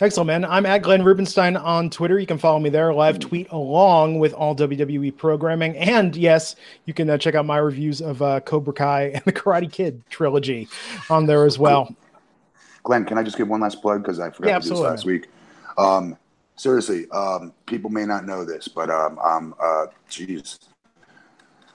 Excellent, man. I'm at Glenn Rubenstein on Twitter. You can follow me there. Live tweet along with all WWE programming. And yes, you can uh, check out my reviews of uh, Cobra Kai and the Karate Kid trilogy on there as well. Glenn, can I just give one last plug? Because I forgot yeah, to do this last week. Um, seriously, um, people may not know this, but um, I'm, uh, geez,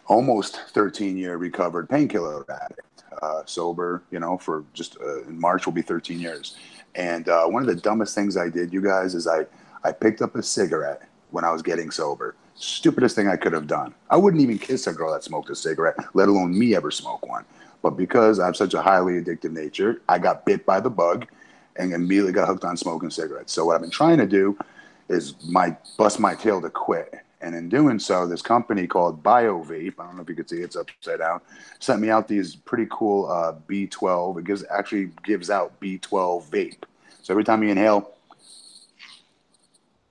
almost 13 year recovered painkiller addict. Uh, sober, you know, for just uh, in March will be 13 years and uh, one of the dumbest things I did, you guys, is I, I picked up a cigarette when I was getting sober. Stupidest thing I could have done. I wouldn't even kiss a girl that smoked a cigarette, let alone me ever smoke one. But because I have such a highly addictive nature, I got bit by the bug and immediately got hooked on smoking cigarettes. So what I've been trying to do is my bust my tail to quit. And in doing so, this company called BioVape, I don't know if you can see it's upside down, sent me out these pretty cool uh, B12. It gives actually gives out B12 vape. So every time you inhale,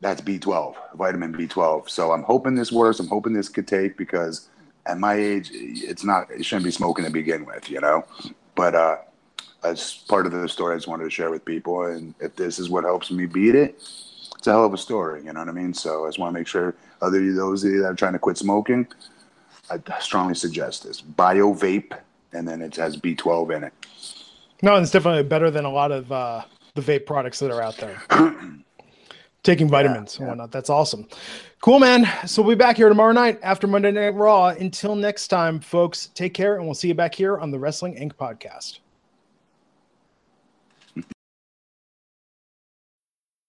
that's B12, vitamin B12. So I'm hoping this works. I'm hoping this could take because at my age, it's not, it shouldn't be smoking to begin with, you know? But uh, as part of the story I just wanted to share with people. And if this is what helps me beat it, it's a hell of a story. You know what I mean? So I just want to make sure other those that are trying to quit smoking, I strongly suggest this bio vape, and then it has B12 in it. No, it's definitely better than a lot of uh, the vape products that are out there. [clears throat] Taking vitamins yeah, and whatnot. That's awesome. Cool, man. So we'll be back here tomorrow night after Monday Night Raw. Until next time, folks, take care, and we'll see you back here on the Wrestling Inc. podcast.